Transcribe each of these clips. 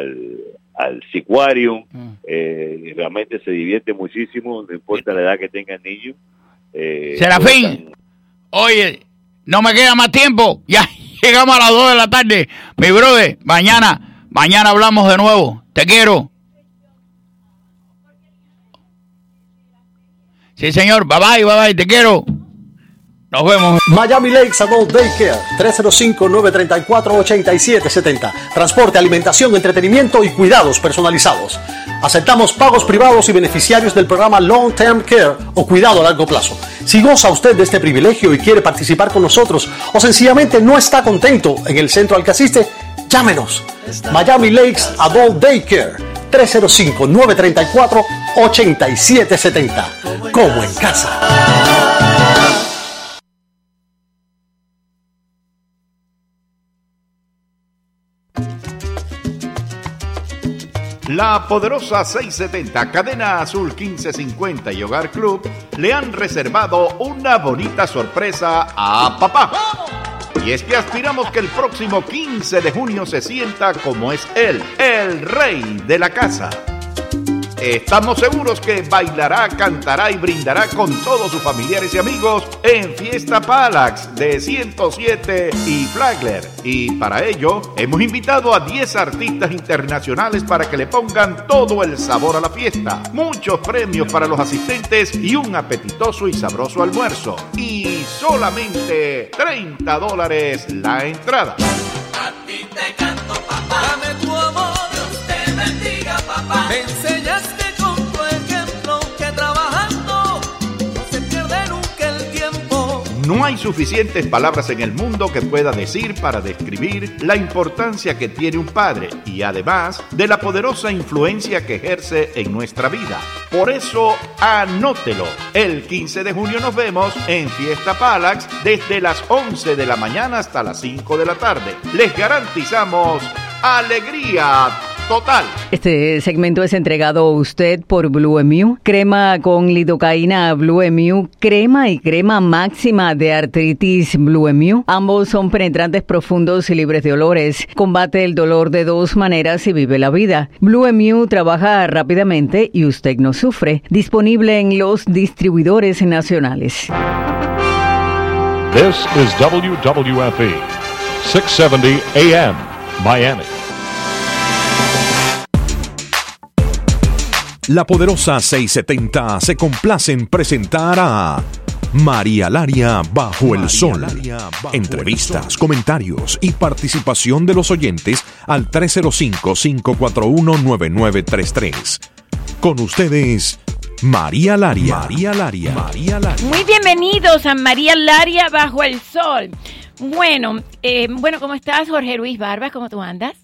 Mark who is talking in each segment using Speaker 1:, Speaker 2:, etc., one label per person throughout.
Speaker 1: al, al Sicuarium, mm. eh, realmente se divierte muchísimo, no importa la edad que tenga el niño.
Speaker 2: Eh, Serafín, oye, no me queda más tiempo, ya llegamos a las 2 de la tarde, mi brother, mañana, mañana hablamos de nuevo, te quiero. Sí, señor, bye bye, bye bye, te quiero. Nos vemos.
Speaker 3: Miami Lakes Adult Daycare, 305-934-8770. Transporte, alimentación, entretenimiento y cuidados personalizados. Aceptamos pagos privados y beneficiarios del programa Long Term Care o cuidado a largo plazo. Si goza usted de este privilegio y quiere participar con nosotros o sencillamente no está contento en el centro al que asiste, llámenos. Miami Lakes Adult Daycare, 305-934-8770. Como en casa.
Speaker 4: La poderosa 670, Cadena Azul 1550 y Hogar Club le han reservado una bonita sorpresa a papá. Y es que aspiramos que el próximo 15 de junio se sienta como es él, el rey de la casa. Estamos seguros que bailará, cantará y brindará con todos sus familiares y amigos en Fiesta Palax de 107 y Flagler. Y para ello hemos invitado a 10 artistas internacionales para que le pongan todo el sabor a la fiesta. Muchos premios para los asistentes y un apetitoso y sabroso almuerzo. Y solamente 30 dólares la entrada. A ti te canto, papá. No hay suficientes palabras en el mundo que pueda decir para describir la importancia que tiene un padre y además de la poderosa influencia que ejerce en nuestra vida. Por eso, anótelo. El 15 de junio nos vemos en Fiesta Palax desde las 11 de la mañana hasta las 5 de la tarde. Les garantizamos alegría total.
Speaker 5: Este segmento es entregado a usted por Blue Emu. Crema con lidocaína Blue Emu. Crema y crema máxima de artritis Blue Emu. Ambos son penetrantes profundos y libres de olores. Combate el dolor de dos maneras y vive la vida. Blue Emu trabaja rápidamente y usted no sufre. Disponible en los distribuidores nacionales.
Speaker 6: This is WWFE 670 AM Miami. La poderosa 670 se complace en presentar a María Laria Bajo el Sol. Entrevistas, comentarios y participación de los oyentes al 305-541-9933. Con ustedes, María Laria. María Laria. María
Speaker 7: Laria. Muy bienvenidos a María Laria Bajo el Sol. Bueno, eh, bueno, ¿cómo estás, Jorge Luis Barbas? ¿Cómo tú andas?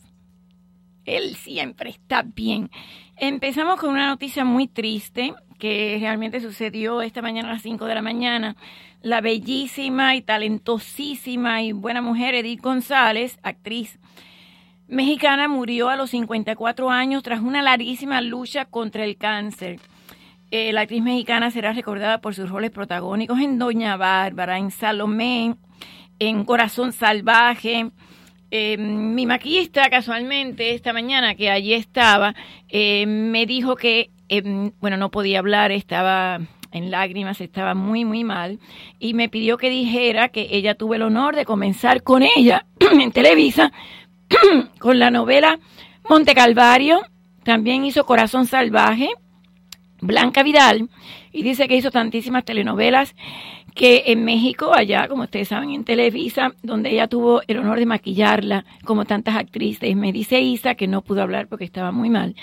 Speaker 7: Él siempre está bien. Empezamos con una noticia muy triste que realmente sucedió esta mañana a las 5 de la mañana. La bellísima y talentosísima y buena mujer Edith González, actriz mexicana, murió a los 54 años tras una larguísima lucha contra el cáncer. Eh, la actriz mexicana será recordada por sus roles protagónicos en Doña Bárbara, en Salomé, en Corazón Salvaje, eh, mi maquillista casualmente esta mañana que allí estaba eh, me dijo que eh, bueno no podía hablar estaba en lágrimas estaba muy muy mal y me pidió que dijera que ella tuvo el honor de comenzar con ella en Televisa con la novela Monte Calvario. También hizo Corazón Salvaje Blanca Vidal y dice que hizo tantísimas telenovelas que en México, allá, como ustedes saben, en Televisa, donde ella tuvo el honor de maquillarla, como tantas actrices, me dice Isa, que no pudo hablar porque estaba muy mal,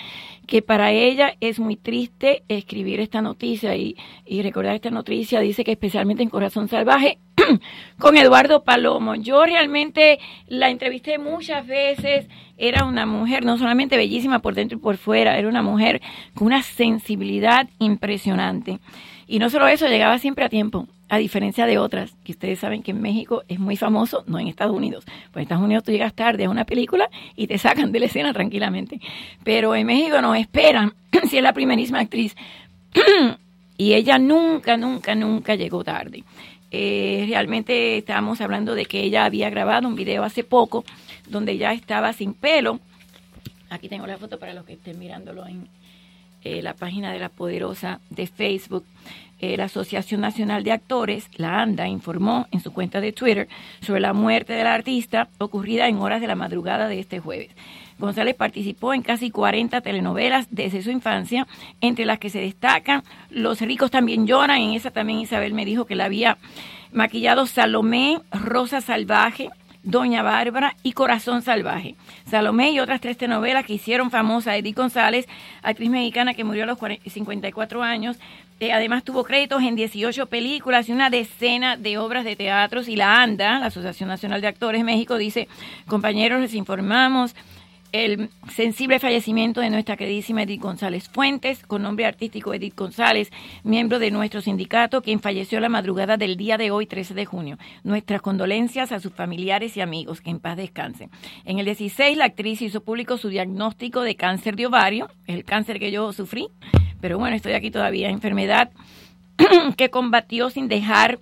Speaker 7: que para ella es muy triste escribir esta noticia y, y recordar esta noticia, dice que especialmente en Corazón Salvaje, con Eduardo Palomo. Yo realmente la entrevisté muchas veces, era una mujer no solamente bellísima por dentro y por fuera, era una mujer con una sensibilidad impresionante. Y no solo eso, llegaba siempre a tiempo a diferencia de otras, que ustedes saben que en México es muy famoso, no en Estados Unidos. Pues en Estados Unidos tú llegas tarde a una película y te sacan de la escena tranquilamente. Pero en México nos esperan si es la primerísima actriz. y ella nunca, nunca, nunca llegó tarde. Eh, realmente estábamos hablando de que ella había grabado un video hace poco donde ya estaba sin pelo Aquí tengo la foto para los que estén mirándolo en eh, la página de la Poderosa de Facebook. Eh, la Asociación Nacional de Actores, la ANDA, informó en su cuenta de Twitter sobre la muerte del artista ocurrida en horas de la madrugada de este jueves. González participó en casi 40 telenovelas desde su infancia, entre las que se destacan Los ricos también lloran, en esa también Isabel me dijo que la había maquillado Salomé, Rosa Salvaje, Doña Bárbara y Corazón Salvaje. Salomé y otras tres telenovelas que hicieron famosa a Edith González, actriz mexicana que murió a los 54 años. Eh, además tuvo créditos en 18 películas y una decena de obras de teatros. Y la ANDA, la Asociación Nacional de Actores México, dice, compañeros, les informamos el sensible fallecimiento de nuestra queridísima Edith González Fuentes, con nombre artístico Edith González, miembro de nuestro sindicato, quien falleció la madrugada del día de hoy, 13 de junio. Nuestras condolencias a sus familiares y amigos, que en paz descansen. En el 16, la actriz hizo público su diagnóstico de cáncer de ovario, el cáncer que yo sufrí, pero bueno, estoy aquí todavía, enfermedad que combatió sin dejar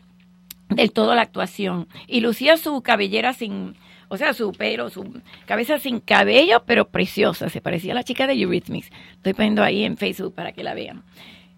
Speaker 7: del todo la actuación. Y lucía su cabellera sin o sea, su pelo, su cabeza sin cabello, pero preciosa. Se parecía a la chica de Eurythmics. Estoy poniendo ahí en Facebook para que la vean.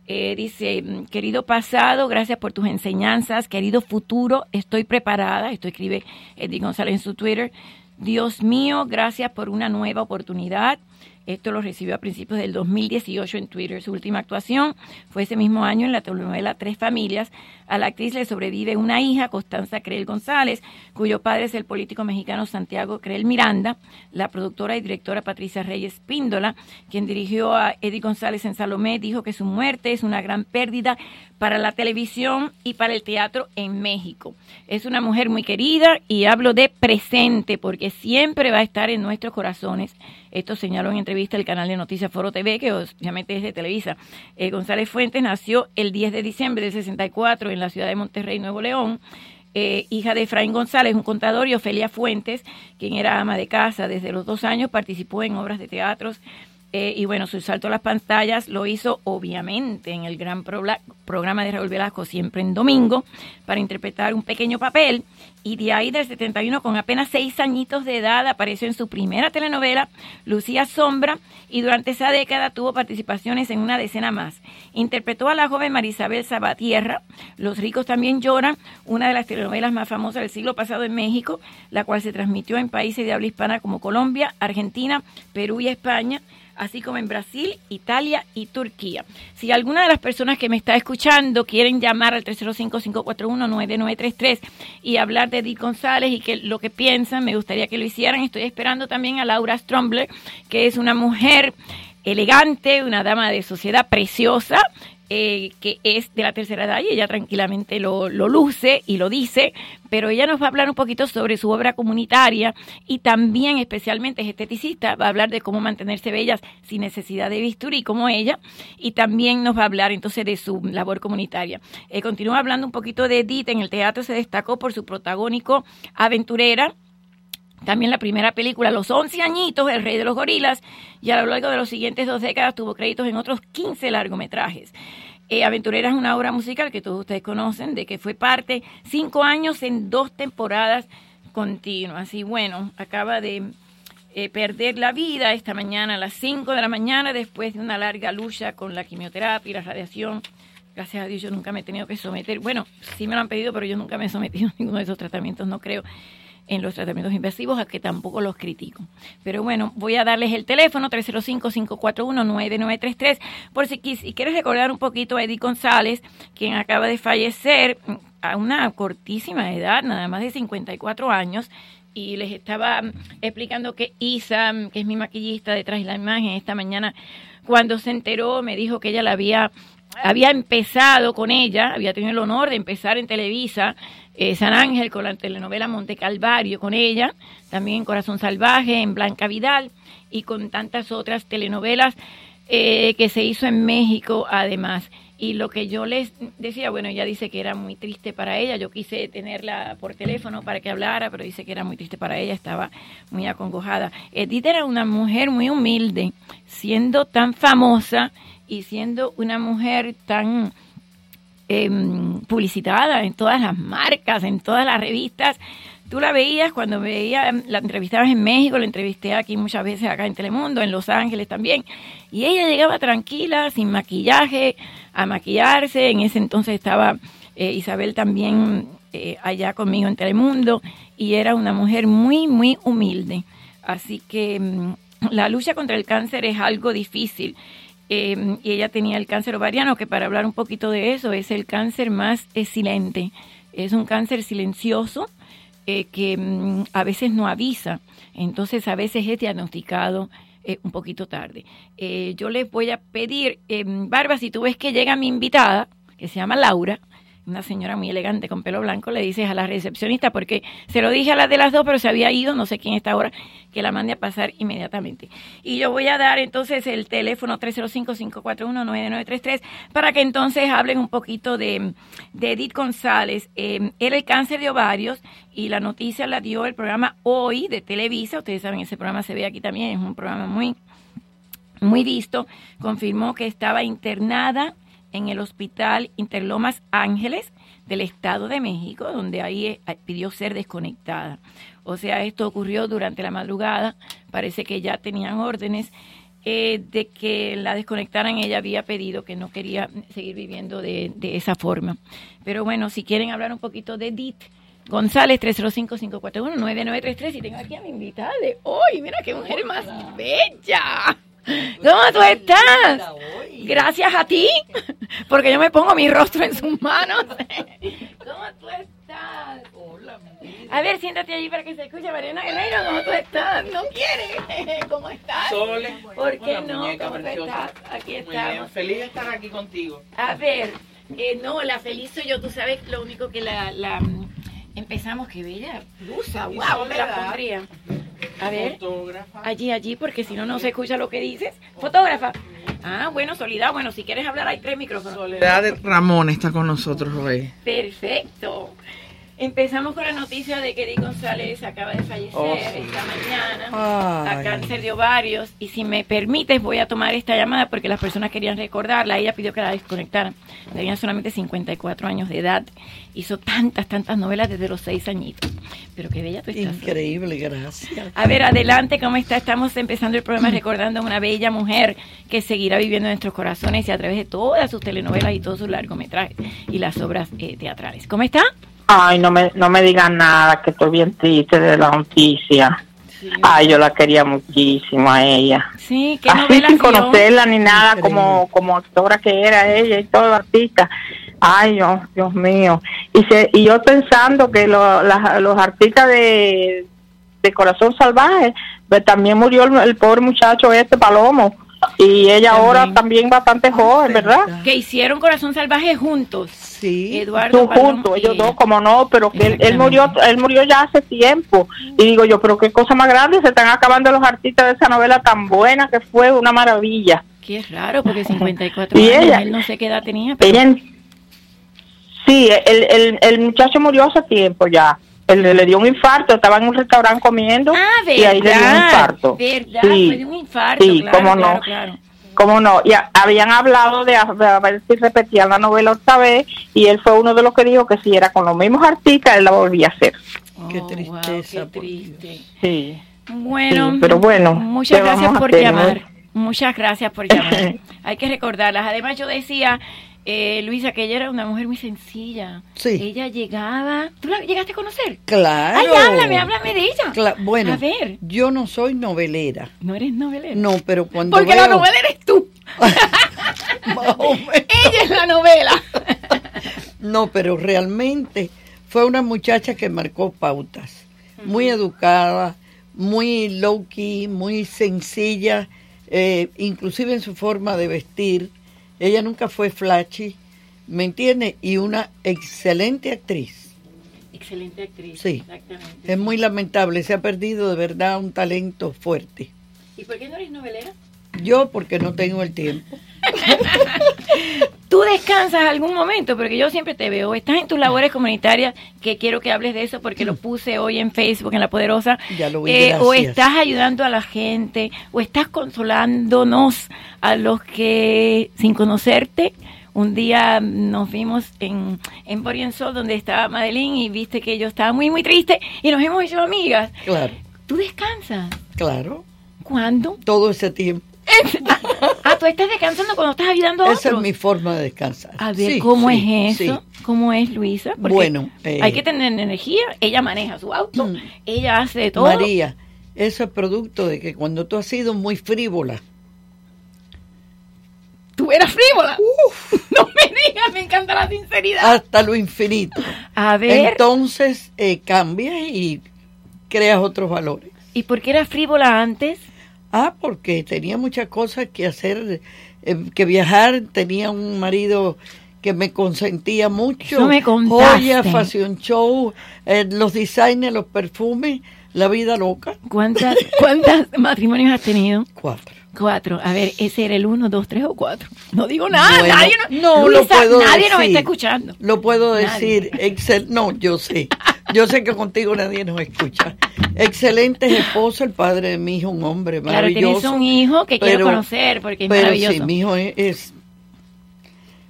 Speaker 7: Eh, dice, querido pasado, gracias por tus enseñanzas. Querido futuro, estoy preparada. Esto escribe Eddie González en su Twitter. Dios mío, gracias por una nueva oportunidad. Esto lo recibió a principios del 2018 en Twitter. Su última actuación fue ese mismo año en la telenovela Tres Familias. A la actriz le sobrevive una hija, Constanza Creel González, cuyo padre es el político mexicano Santiago Creel Miranda, la productora y directora Patricia Reyes Píndola, quien dirigió a Eddie González en Salomé, dijo que su muerte es una gran pérdida para la televisión y para el teatro en México. Es una mujer muy querida y hablo de presente porque siempre va a estar en nuestros corazones. Esto señaló en entrevista el canal de noticias Foro TV, que obviamente es de Televisa. Eh, González Fuentes nació el 10 de diciembre del 64 en la ciudad de Monterrey, Nuevo León. Eh, hija de Efraín González, un contador, y Ofelia Fuentes, quien era ama de casa desde los dos años, participó en obras de teatros eh, y bueno, su salto a las pantallas lo hizo obviamente en el gran programa de Raúl Velasco, siempre en domingo, para interpretar un pequeño papel. Y de ahí del 71, con apenas seis añitos de edad, apareció en su primera telenovela, Lucía Sombra, y durante esa década tuvo participaciones en una decena más. Interpretó a la joven Marisabel Sabatierra, Los ricos también lloran, una de las telenovelas más famosas del siglo pasado en México, la cual se transmitió en países de habla hispana como Colombia, Argentina, Perú y España así como en Brasil, Italia y Turquía. Si alguna de las personas que me está escuchando quieren llamar al 305-541-9933 y hablar de Edith González y que lo que piensan, me gustaría que lo hicieran. Estoy esperando también a Laura Strombler, que es una mujer elegante, una dama de sociedad preciosa, eh, que es de la tercera edad y ella tranquilamente lo, lo, luce y lo dice, pero ella nos va a hablar un poquito sobre su obra comunitaria y también especialmente es esteticista, va a hablar de cómo mantenerse bellas sin necesidad de bisturí como ella y también nos va a hablar entonces de su labor comunitaria. Eh, continúa hablando un poquito de Edith, en el teatro se destacó por su protagónico aventurera, también la primera película, Los 11 añitos, El Rey de los Gorilas, y a lo largo de los siguientes dos décadas tuvo créditos en otros 15 largometrajes. Eh, Aventurera es una obra musical que todos ustedes conocen, de que fue parte cinco años en dos temporadas continuas. Y bueno, acaba de eh, perder la vida esta mañana a las 5 de la mañana después de una larga lucha con la quimioterapia y la radiación. Gracias a Dios yo nunca me he tenido que someter. Bueno, sí me lo han pedido, pero yo nunca me he sometido a ninguno de esos tratamientos, no creo en los tratamientos invasivos, a que tampoco los critico. Pero bueno, voy a darles el teléfono 305-541-9933 por si, quieres recordar un poquito a Eddie González, quien acaba de fallecer a una cortísima edad, nada más de 54 años, y les estaba explicando que Isa, que es mi maquillista detrás de la imagen, esta mañana, cuando se enteró, me dijo que ella la había había empezado con ella, había tenido el honor de empezar en Televisa, eh, San Ángel con la telenovela Monte Calvario con ella, también en Corazón Salvaje, en Blanca Vidal y con tantas otras telenovelas eh, que se hizo en México además. Y lo que yo les decía, bueno, ella dice que era muy triste para ella, yo quise tenerla por teléfono para que hablara, pero dice que era muy triste para ella, estaba muy acongojada. Edith era una mujer muy humilde, siendo tan famosa y siendo una mujer tan eh, publicitada en todas las marcas, en todas las revistas, tú la veías cuando veía, la entrevistabas en México, la entrevisté aquí muchas veces acá en Telemundo, en Los Ángeles también, y ella llegaba tranquila, sin maquillaje, a maquillarse, en ese entonces estaba eh, Isabel también eh, allá conmigo en Telemundo, y era una mujer muy, muy humilde. Así que mm, la lucha contra el cáncer es algo difícil. Eh, y ella tenía el cáncer ovariano, que para hablar un poquito de eso, es el cáncer más silente. Es un cáncer silencioso eh, que mm, a veces no avisa, entonces a veces es diagnosticado eh, un poquito tarde. yo les voy a pedir, Barba, si tú ves que llega mi invitada, que se llama Laura, una señora muy elegante con pelo blanco, le dices a la recepcionista, porque se lo dije a la de las dos, pero se había ido, no sé quién está ahora, que la mande a pasar inmediatamente. Y yo voy a dar entonces el teléfono 305-541-9933 para que entonces hablen un poquito de, Edith González. Era el cáncer de ovarios y la noticia la dio el programa Hoy de Televisa. Ustedes saben, ese programa se ve aquí también, es un programa muy, muy visto. Confirmó que estaba internada en el Hospital Interlomas Ángeles del Estado de México, donde ahí eh, pidió ser desconectada. O sea, esto ocurrió durante la madrugada, parece que ya tenían órdenes eh, de que la desconectaran, ella había pedido que no quería seguir viviendo de, esa forma. Pero bueno, si quieren hablar un poquito de Edith González, 305-541-9933, y tengo aquí a mi invitada de hoy, mira qué mujer más bella. ¿Cómo tú estás? Gracias a ti, porque yo me pongo mi rostro en sus manos. ¿Cómo tú estás? Hola. A ver, siéntate allí para que se escuche, Mariana Guerrero. ¿Cómo tú estás? ¿No quieres? ¿Cómo estás?
Speaker 8: Sole.
Speaker 7: ¿Por qué no? ¿Cómo tú estás? Aquí estamos.
Speaker 8: Feliz de estar aquí contigo.
Speaker 7: A ver, eh, no, la feliz soy yo. Tú sabes lo único que la, la empezamos, que bella blusa. Wow, me la pondría. A ver. Fotógrafa. Allí, allí, porque si no, no se escucha lo que dices. Fotógrafa. Ah, bueno, Soledad, bueno, si quieres hablar hay tres micrófonos.
Speaker 8: Soledad Ramón está con nosotros hoy.
Speaker 7: Perfecto. Empezamos con la noticia de que Di González acaba de fallecer oh, esta mañana a cáncer de ovarios. Y si me permites, voy a tomar esta llamada porque las personas querían recordarla. Ella pidió que la desconectaran. Tenía solamente 54 años de edad. Hizo tantas, tantas novelas desde los seis añitos. Pero qué bella tú estás.
Speaker 8: Increíble, gracias.
Speaker 7: A ver, adelante, ¿cómo está? Estamos empezando el programa recordando a una bella mujer que seguirá viviendo en nuestros corazones y a través de todas sus telenovelas y todos sus largometrajes y las obras eh, teatrales. ¿Cómo está?
Speaker 9: Ay, no me, no me digan nada, que estoy bien triste de la noticia. Ay, yo la quería muchísimo a ella.
Speaker 7: Sí,
Speaker 9: ¿qué Así sin conocerla ni nada, como, como actora que era ella y todo artista. Ay, Dios, Dios mío. Y, se, y yo pensando que los artistas de, de Corazón Salvaje, pues también murió el, el pobre muchacho este, Palomo y ella ahora también bastante joven, ¿verdad?
Speaker 7: Que hicieron Corazón Salvaje juntos.
Speaker 9: Sí. Eduardo juntos, ellos dos, como no, pero que él, murió él murió ya hace tiempo. Y digo yo, pero qué cosa más grande, se están acabando los artistas de esa novela tan buena que fue una maravilla.
Speaker 7: Qué raro, porque 54 y años, él no sé qué edad tenía. Pero...
Speaker 9: sí, el, el, el muchacho murió hace tiempo ya. Él le dio un infarto, estaba en un restaurante comiendo
Speaker 7: ah,
Speaker 9: y ahí le dio un infarto.
Speaker 7: ¿Verdad? Sí, un infarto,
Speaker 9: sí, cómo no. Cómo no, y habían hablado de, a ver si repetían la novela otra vez y él fue uno de los que dijo que si era con los mismos artistas, él la volvía a hacer.
Speaker 7: qué tristeza. qué triste.
Speaker 9: Sí.
Speaker 7: Bueno,
Speaker 9: pero bueno,
Speaker 7: muchas gracias por llamar. Muchas gracias por llamar. Hay que recordarlas. Además, yo decía, eh, Luisa, que ella era una mujer muy sencilla. Sí. Ella llegaba. ¿Tú la llegaste a conocer?
Speaker 8: Claro.
Speaker 7: Ay, háblame, háblame de ella.
Speaker 8: bueno, a ver. Yo no soy novelera.
Speaker 7: ¿No eres novelera?
Speaker 8: No, pero cuando.
Speaker 7: Porque la novela eres tú. ella es la novela.
Speaker 8: no, pero realmente fue una muchacha que marcó pautas. Muy educada, muy low key, muy sencilla, eh, inclusive en su forma de vestir ella nunca fue flashy, ¿me entiende? Y una excelente actriz.
Speaker 7: Excelente actriz.
Speaker 8: Sí. Exactamente. Es muy lamentable, se ha perdido de verdad un talento fuerte.
Speaker 7: ¿Y por qué no eres novelera?
Speaker 8: Yo porque no tengo el tiempo.
Speaker 7: Tú descansas algún momento, porque yo siempre te veo. Estás en tus labores comunitarias, que quiero que hables de eso porque lo puse hoy en Facebook, en La Poderosa.
Speaker 8: Ya lo vi,
Speaker 7: eh, o estás ayudando a la gente, o estás consolándonos a los que sin conocerte un día nos vimos en, en Sol, donde estaba Madeline, y viste que yo estaba muy, muy triste, y nos hemos hecho amigas.
Speaker 8: Claro,
Speaker 7: ¿Tú descansas?
Speaker 8: claro.
Speaker 7: ¿Cuándo?
Speaker 8: Todo ese tiempo.
Speaker 7: Ah, tú estás descansando cuando estás ayudando a
Speaker 8: Esa es
Speaker 7: otros.
Speaker 8: mi forma de descansar.
Speaker 7: A ver,
Speaker 8: Sí,
Speaker 7: ¿cómo
Speaker 8: sí,
Speaker 7: es eso?
Speaker 8: sí.
Speaker 7: ¿Cómo es Luisa? Porque
Speaker 8: Bueno, eh,
Speaker 7: hay que tener energía. Ella maneja su auto,
Speaker 8: Mm.
Speaker 7: ella hace de todo.
Speaker 8: María, eso es producto de que cuando tú has sido muy frívola,
Speaker 7: Tú eras frívola. No me digas, me encanta la sinceridad.
Speaker 8: hasta lo infinito,
Speaker 7: A ver,
Speaker 8: entonces eh, cambias y creas otros valores.
Speaker 7: ¿y por qué eras frívola antes?
Speaker 8: Ah, porque tenía muchas cosas que hacer, eh, que viajar, tenía un marido que me consentía mucho.
Speaker 7: Me contaste.
Speaker 8: Joya, fashion show, eh, los designers, los perfumes, la vida loca.
Speaker 7: ¿Cuántas, ¿Cuántos matrimonios has tenido?
Speaker 8: Cuatro.
Speaker 7: Cuatro. A ver, ese era el uno, dos, tres o cuatro. No digo nada,
Speaker 8: Bueno,
Speaker 7: nadie no,
Speaker 8: no lo
Speaker 7: Luisa,
Speaker 8: puedo
Speaker 7: nadie nos
Speaker 8: decir.
Speaker 7: está escuchando.
Speaker 8: Lo puedo decir, excel, no, yo sé. Yo sé que contigo nadie nos escucha. Excelentes esposos, el padre de mi hijo, un hombre
Speaker 7: Claro, tienes
Speaker 8: maravilloso.
Speaker 7: un hijo que quiero
Speaker 8: pero-
Speaker 7: conocer porque es
Speaker 8: pero
Speaker 7: maravilloso.
Speaker 8: sí, mi hijo es, es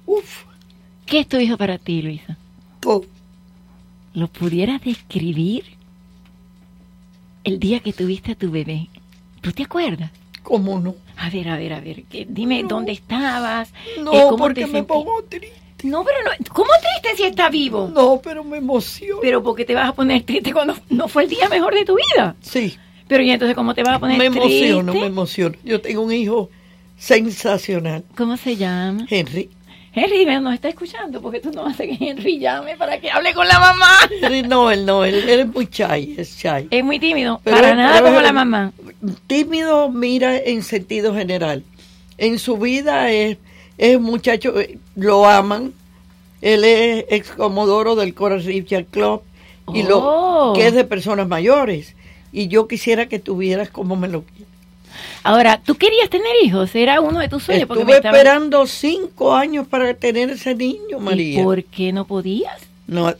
Speaker 8: uf,
Speaker 7: ¿Qué es tu hijo para ti, Luisa?
Speaker 8: todo.
Speaker 7: ¿Lo pudieras describir el día que tuviste a tu bebé? ¿Tú te acuerdas?
Speaker 8: ¿Cómo no?
Speaker 7: A ver, a ver, a ver, que, dime dónde estabas.
Speaker 8: No,
Speaker 7: eh, cómo
Speaker 8: porque
Speaker 7: te
Speaker 8: me pongo triste.
Speaker 7: No, pero no, ¿cómo triste si está vivo?
Speaker 8: No, pero me emociono.
Speaker 7: Pero porque te vas a poner triste cuando no fue el día mejor de tu vida.
Speaker 8: sí,
Speaker 7: Pero y entonces cómo te vas a poner
Speaker 8: me
Speaker 7: triste?
Speaker 8: emociono, me emociono. Yo tengo un hijo sensacional,
Speaker 7: ¿Cómo se llama?
Speaker 8: Henry.
Speaker 7: Henry nos está escuchando porque tú no haces que Henry llame para que hable con la mamá.
Speaker 8: Henry, no, él no, él, él es muy shy, es shy.
Speaker 7: Es muy tímido,
Speaker 8: Pero
Speaker 7: para nada como la mamá.
Speaker 8: tímido mira en sentido general. En su vida es, es un muchacho, eh, lo aman. Él es ex comodoro del Coral Richard Club y
Speaker 7: Oh.
Speaker 8: lo que es de personas mayores. Y yo quisiera que tuvieras como me lo.
Speaker 7: Ahora, ¿tú querías tener hijos? Era uno de tus sueños. porque
Speaker 8: Estuve
Speaker 7: estaba-
Speaker 8: esperando cinco años para tener ese niño,
Speaker 7: ¿Y
Speaker 8: María.
Speaker 7: por qué no podías?
Speaker 8: No,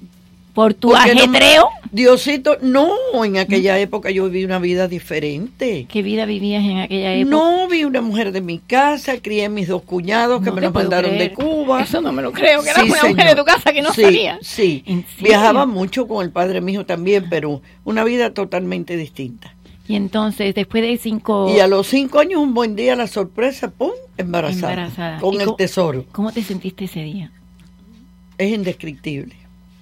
Speaker 7: ¿Por tu
Speaker 8: porque no-? Diosito, no, en aquella época yo viví una vida diferente.
Speaker 7: ¿Qué vida vivías en aquella época?
Speaker 8: No, vi una mujer de mi casa, crié mis dos cuñados que
Speaker 7: No
Speaker 8: me los mandaron de. Cuba.
Speaker 7: Eso no me lo creo, que era una mujer de tu casa que no
Speaker 8: sí,
Speaker 7: sabía.
Speaker 8: Sí, viajaba mucho con el padre mío también, pero una vida totalmente distinta.
Speaker 7: Y entonces, después de cinco...
Speaker 8: Y a los cinco años, un buen día, la sorpresa, ¡pum!, embarazada.
Speaker 7: Embarazada.
Speaker 8: Con
Speaker 7: ¿Y
Speaker 8: el
Speaker 7: cómo-
Speaker 8: tesoro.
Speaker 7: ¿Cómo te sentiste ese día?
Speaker 8: Es indescriptible.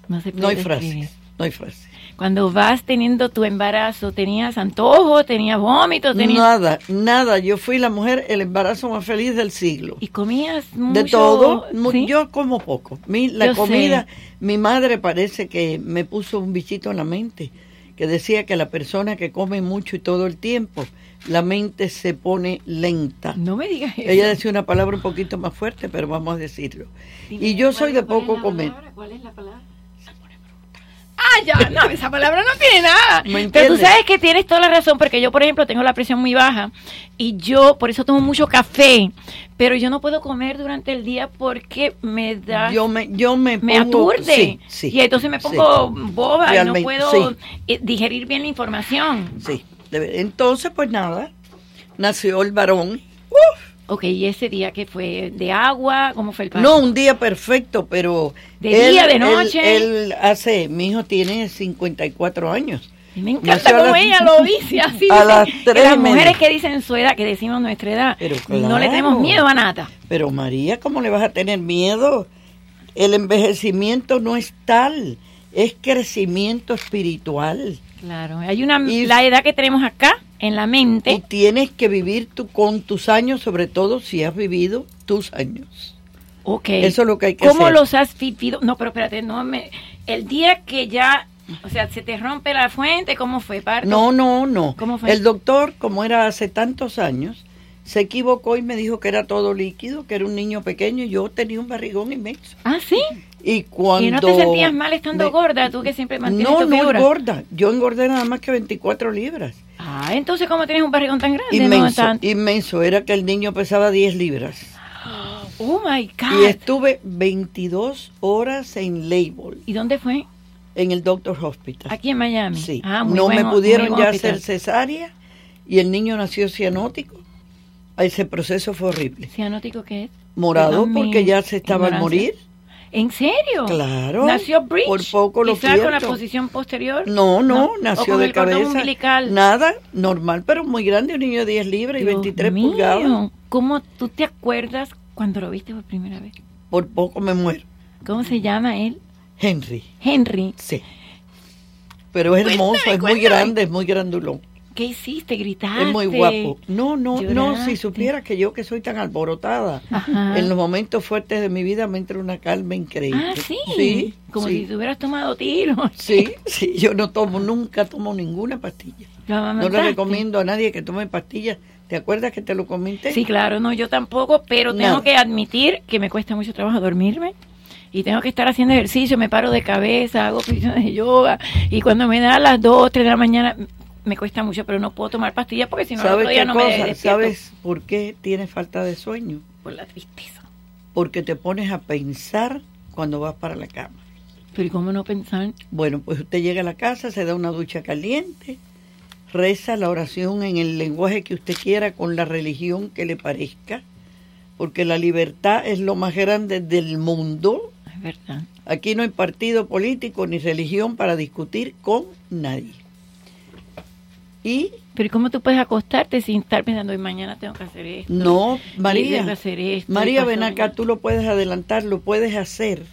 Speaker 7: No, se
Speaker 8: No hay frases, no hay frases.
Speaker 7: Cuando vas teniendo tu embarazo, ¿tenías antojos, tenías vómitos, tenías...
Speaker 8: Nada, nada. Yo fui la mujer, el embarazo más feliz del siglo.
Speaker 7: ¿Y comías mucho?
Speaker 8: De todo, yo como poco. Mi, la
Speaker 7: Yo
Speaker 8: comida,
Speaker 7: sé.
Speaker 8: mi madre parece que me puso un bichito en la mente, que decía que la persona que come mucho y todo el tiempo, la mente se pone lenta.
Speaker 7: No me digas eso.
Speaker 8: Ella decía una palabra un poquito más fuerte, pero vamos a decirlo.
Speaker 7: Dime,
Speaker 8: Y yo
Speaker 7: ¿cuál-
Speaker 8: soy de poco comer.
Speaker 7: palabra? ¿Cuál es la palabra? Ah, ya, no, esa palabra no tiene nada.
Speaker 8: ¿Me
Speaker 7: Pero tú sabes que tienes toda la razón, porque yo, por ejemplo, tengo la presión muy baja y yo por eso tomo mucho café, pero yo no puedo comer durante el día porque me da...
Speaker 8: Yo me, yo me,
Speaker 7: me
Speaker 8: pongo-
Speaker 7: aturde
Speaker 8: Sí, sí,
Speaker 7: y entonces me
Speaker 8: sí.
Speaker 7: pongo boba
Speaker 8: Realmente,
Speaker 7: y no puedo eh, digerir bien la información.
Speaker 8: Sí, entonces pues nada, nació el varón.
Speaker 7: Ok, ¿y ese día que fue? ¿De agua? ¿Cómo fue el parto?
Speaker 8: No, un día perfecto, pero...
Speaker 7: ¿De día, de noche?
Speaker 8: Él, él hace, mi hijo tiene 54 años.
Speaker 7: Y me encanta
Speaker 8: las-
Speaker 7: ella lo dice así.
Speaker 8: a las tres
Speaker 7: las mujeres que dicen su edad, que decimos nuestra edad,
Speaker 8: Pero
Speaker 7: no le tenemos miedo a nada.
Speaker 8: Pero María, ¿cómo le vas a tener miedo? El envejecimiento no es tal, es crecimiento espiritual.
Speaker 7: Claro, hay una
Speaker 8: Y-
Speaker 7: la edad que tenemos acá en la
Speaker 8: Y
Speaker 7: mente.
Speaker 8: tienes que vivir tú con tus años, sobre todo si has vivido tus años.
Speaker 7: Ok.
Speaker 8: Eso es lo que hay que
Speaker 7: ¿Cómo
Speaker 8: hacer.
Speaker 7: los has vivido? No, pero espérate, no me el día que ya, o sea, se te rompe la fuente, ¿cómo fue parto?
Speaker 8: No, no, no.
Speaker 7: ¿Cómo fue?
Speaker 8: El doctor, como era hace tantos años, se equivocó y me dijo que era todo líquido, que era un niño pequeño y yo tenía un barrigón inmenso.
Speaker 7: Ah, sí.
Speaker 8: Y cuando...
Speaker 7: ¿Y no te sentías mal estando
Speaker 8: me-
Speaker 7: gorda, tú que siempre mantienes
Speaker 8: No,
Speaker 7: tu
Speaker 8: no
Speaker 7: figura?
Speaker 8: engorda. Yo engordé nada más que 24 libras.
Speaker 7: Ah, entonces ¿cómo tienes un barrigón tan grande? No,
Speaker 8: Inmenso,
Speaker 7: tan-
Speaker 8: inmenso. Era que el niño pesaba 10 libras.
Speaker 7: Oh my
Speaker 8: Y
Speaker 7: God.
Speaker 8: estuve 22 horas en Label,
Speaker 7: ¿Y dónde fue?
Speaker 8: en el Doctor Hospital.
Speaker 7: Aquí en Miami.
Speaker 8: Sí.
Speaker 7: Ah, muy
Speaker 8: no me pudieron
Speaker 7: muy
Speaker 8: ya
Speaker 7: hospital.
Speaker 8: hacer cesárea y el niño nació cianótico. Ese proceso fue horrible.
Speaker 7: ¿Cianótico qué es?
Speaker 8: Morado
Speaker 7: Perdón
Speaker 8: porque ya se estaba al morir.
Speaker 7: ¿En serio?
Speaker 8: Claro.
Speaker 7: ¿Nació bridge?
Speaker 8: Por poco lo
Speaker 7: Quizá con la
Speaker 8: pierdo.
Speaker 7: posición posterior.
Speaker 8: No, no,
Speaker 7: ¿O
Speaker 8: nació de cabeza.
Speaker 7: umbilical?
Speaker 8: Nada, normal, pero muy grande, un niño de 10 libras y
Speaker 7: Dios
Speaker 8: 23
Speaker 7: mío,
Speaker 8: pulgadas.
Speaker 7: ¿Cómo tú te acuerdas cuando lo viste por primera vez?
Speaker 8: Por poco me muero.
Speaker 7: ¿Cómo se llama él?
Speaker 8: Henry,
Speaker 7: Henry.
Speaker 8: sí. Pero es hermoso,
Speaker 7: Cuéntame,
Speaker 8: es muy grande, es muy grandulón.
Speaker 7: ¿Qué hiciste? ¿Gritaste?
Speaker 8: Es muy guapo. No, no, no, si supieras que yo que soy tan alborotada,
Speaker 7: Ajá.
Speaker 8: en los momentos fuertes de mi vida me entra una calma increíble.
Speaker 7: Ah, sí.
Speaker 8: Sí,
Speaker 7: Como
Speaker 8: sí.
Speaker 7: si te hubieras tomado tiros.
Speaker 8: Sí, sí, yo no tomo, nunca tomo ninguna pastilla.
Speaker 7: ¿Lo
Speaker 8: No le recomiendo a nadie que tome pastillas. ¿Te acuerdas que te lo comenté?
Speaker 7: Sí, claro, no, yo tampoco, pero tengo que admitir que me cuesta mucho trabajo dormirme y tengo que estar haciendo ejercicio, me paro de cabeza, hago posiciones de yoga y cuando me da las 2, 3 de la mañana me cuesta mucho, pero no puedo tomar pastillas porque si no,
Speaker 8: ¿Sabes
Speaker 7: día no me
Speaker 8: cosa?
Speaker 7: despierto
Speaker 8: ¿Sabes por qué tienes falta de sueño?
Speaker 7: por la tristeza.
Speaker 8: Porque te pones a pensar cuando vas para la cama.
Speaker 7: Pero ¿y cómo no pensar?
Speaker 8: Bueno, pues usted llega a la casa, se da una ducha caliente, reza la oración en el lenguaje que usted quiera, con la religión que le parezca, porque la libertad es lo más grande del mundo.
Speaker 7: Es verdad.
Speaker 8: Aquí no hay partido político ni religión para discutir con nadie. Y
Speaker 7: Pero ¿y cómo tú puedes acostarte sin estar pensando, hoy mañana tengo que hacer esto?
Speaker 8: no,
Speaker 7: y
Speaker 8: María,
Speaker 7: tengo que hacer esto, y
Speaker 8: María, ven acá,
Speaker 7: mañana.
Speaker 8: tú lo puedes adelantar, lo puedes hacer.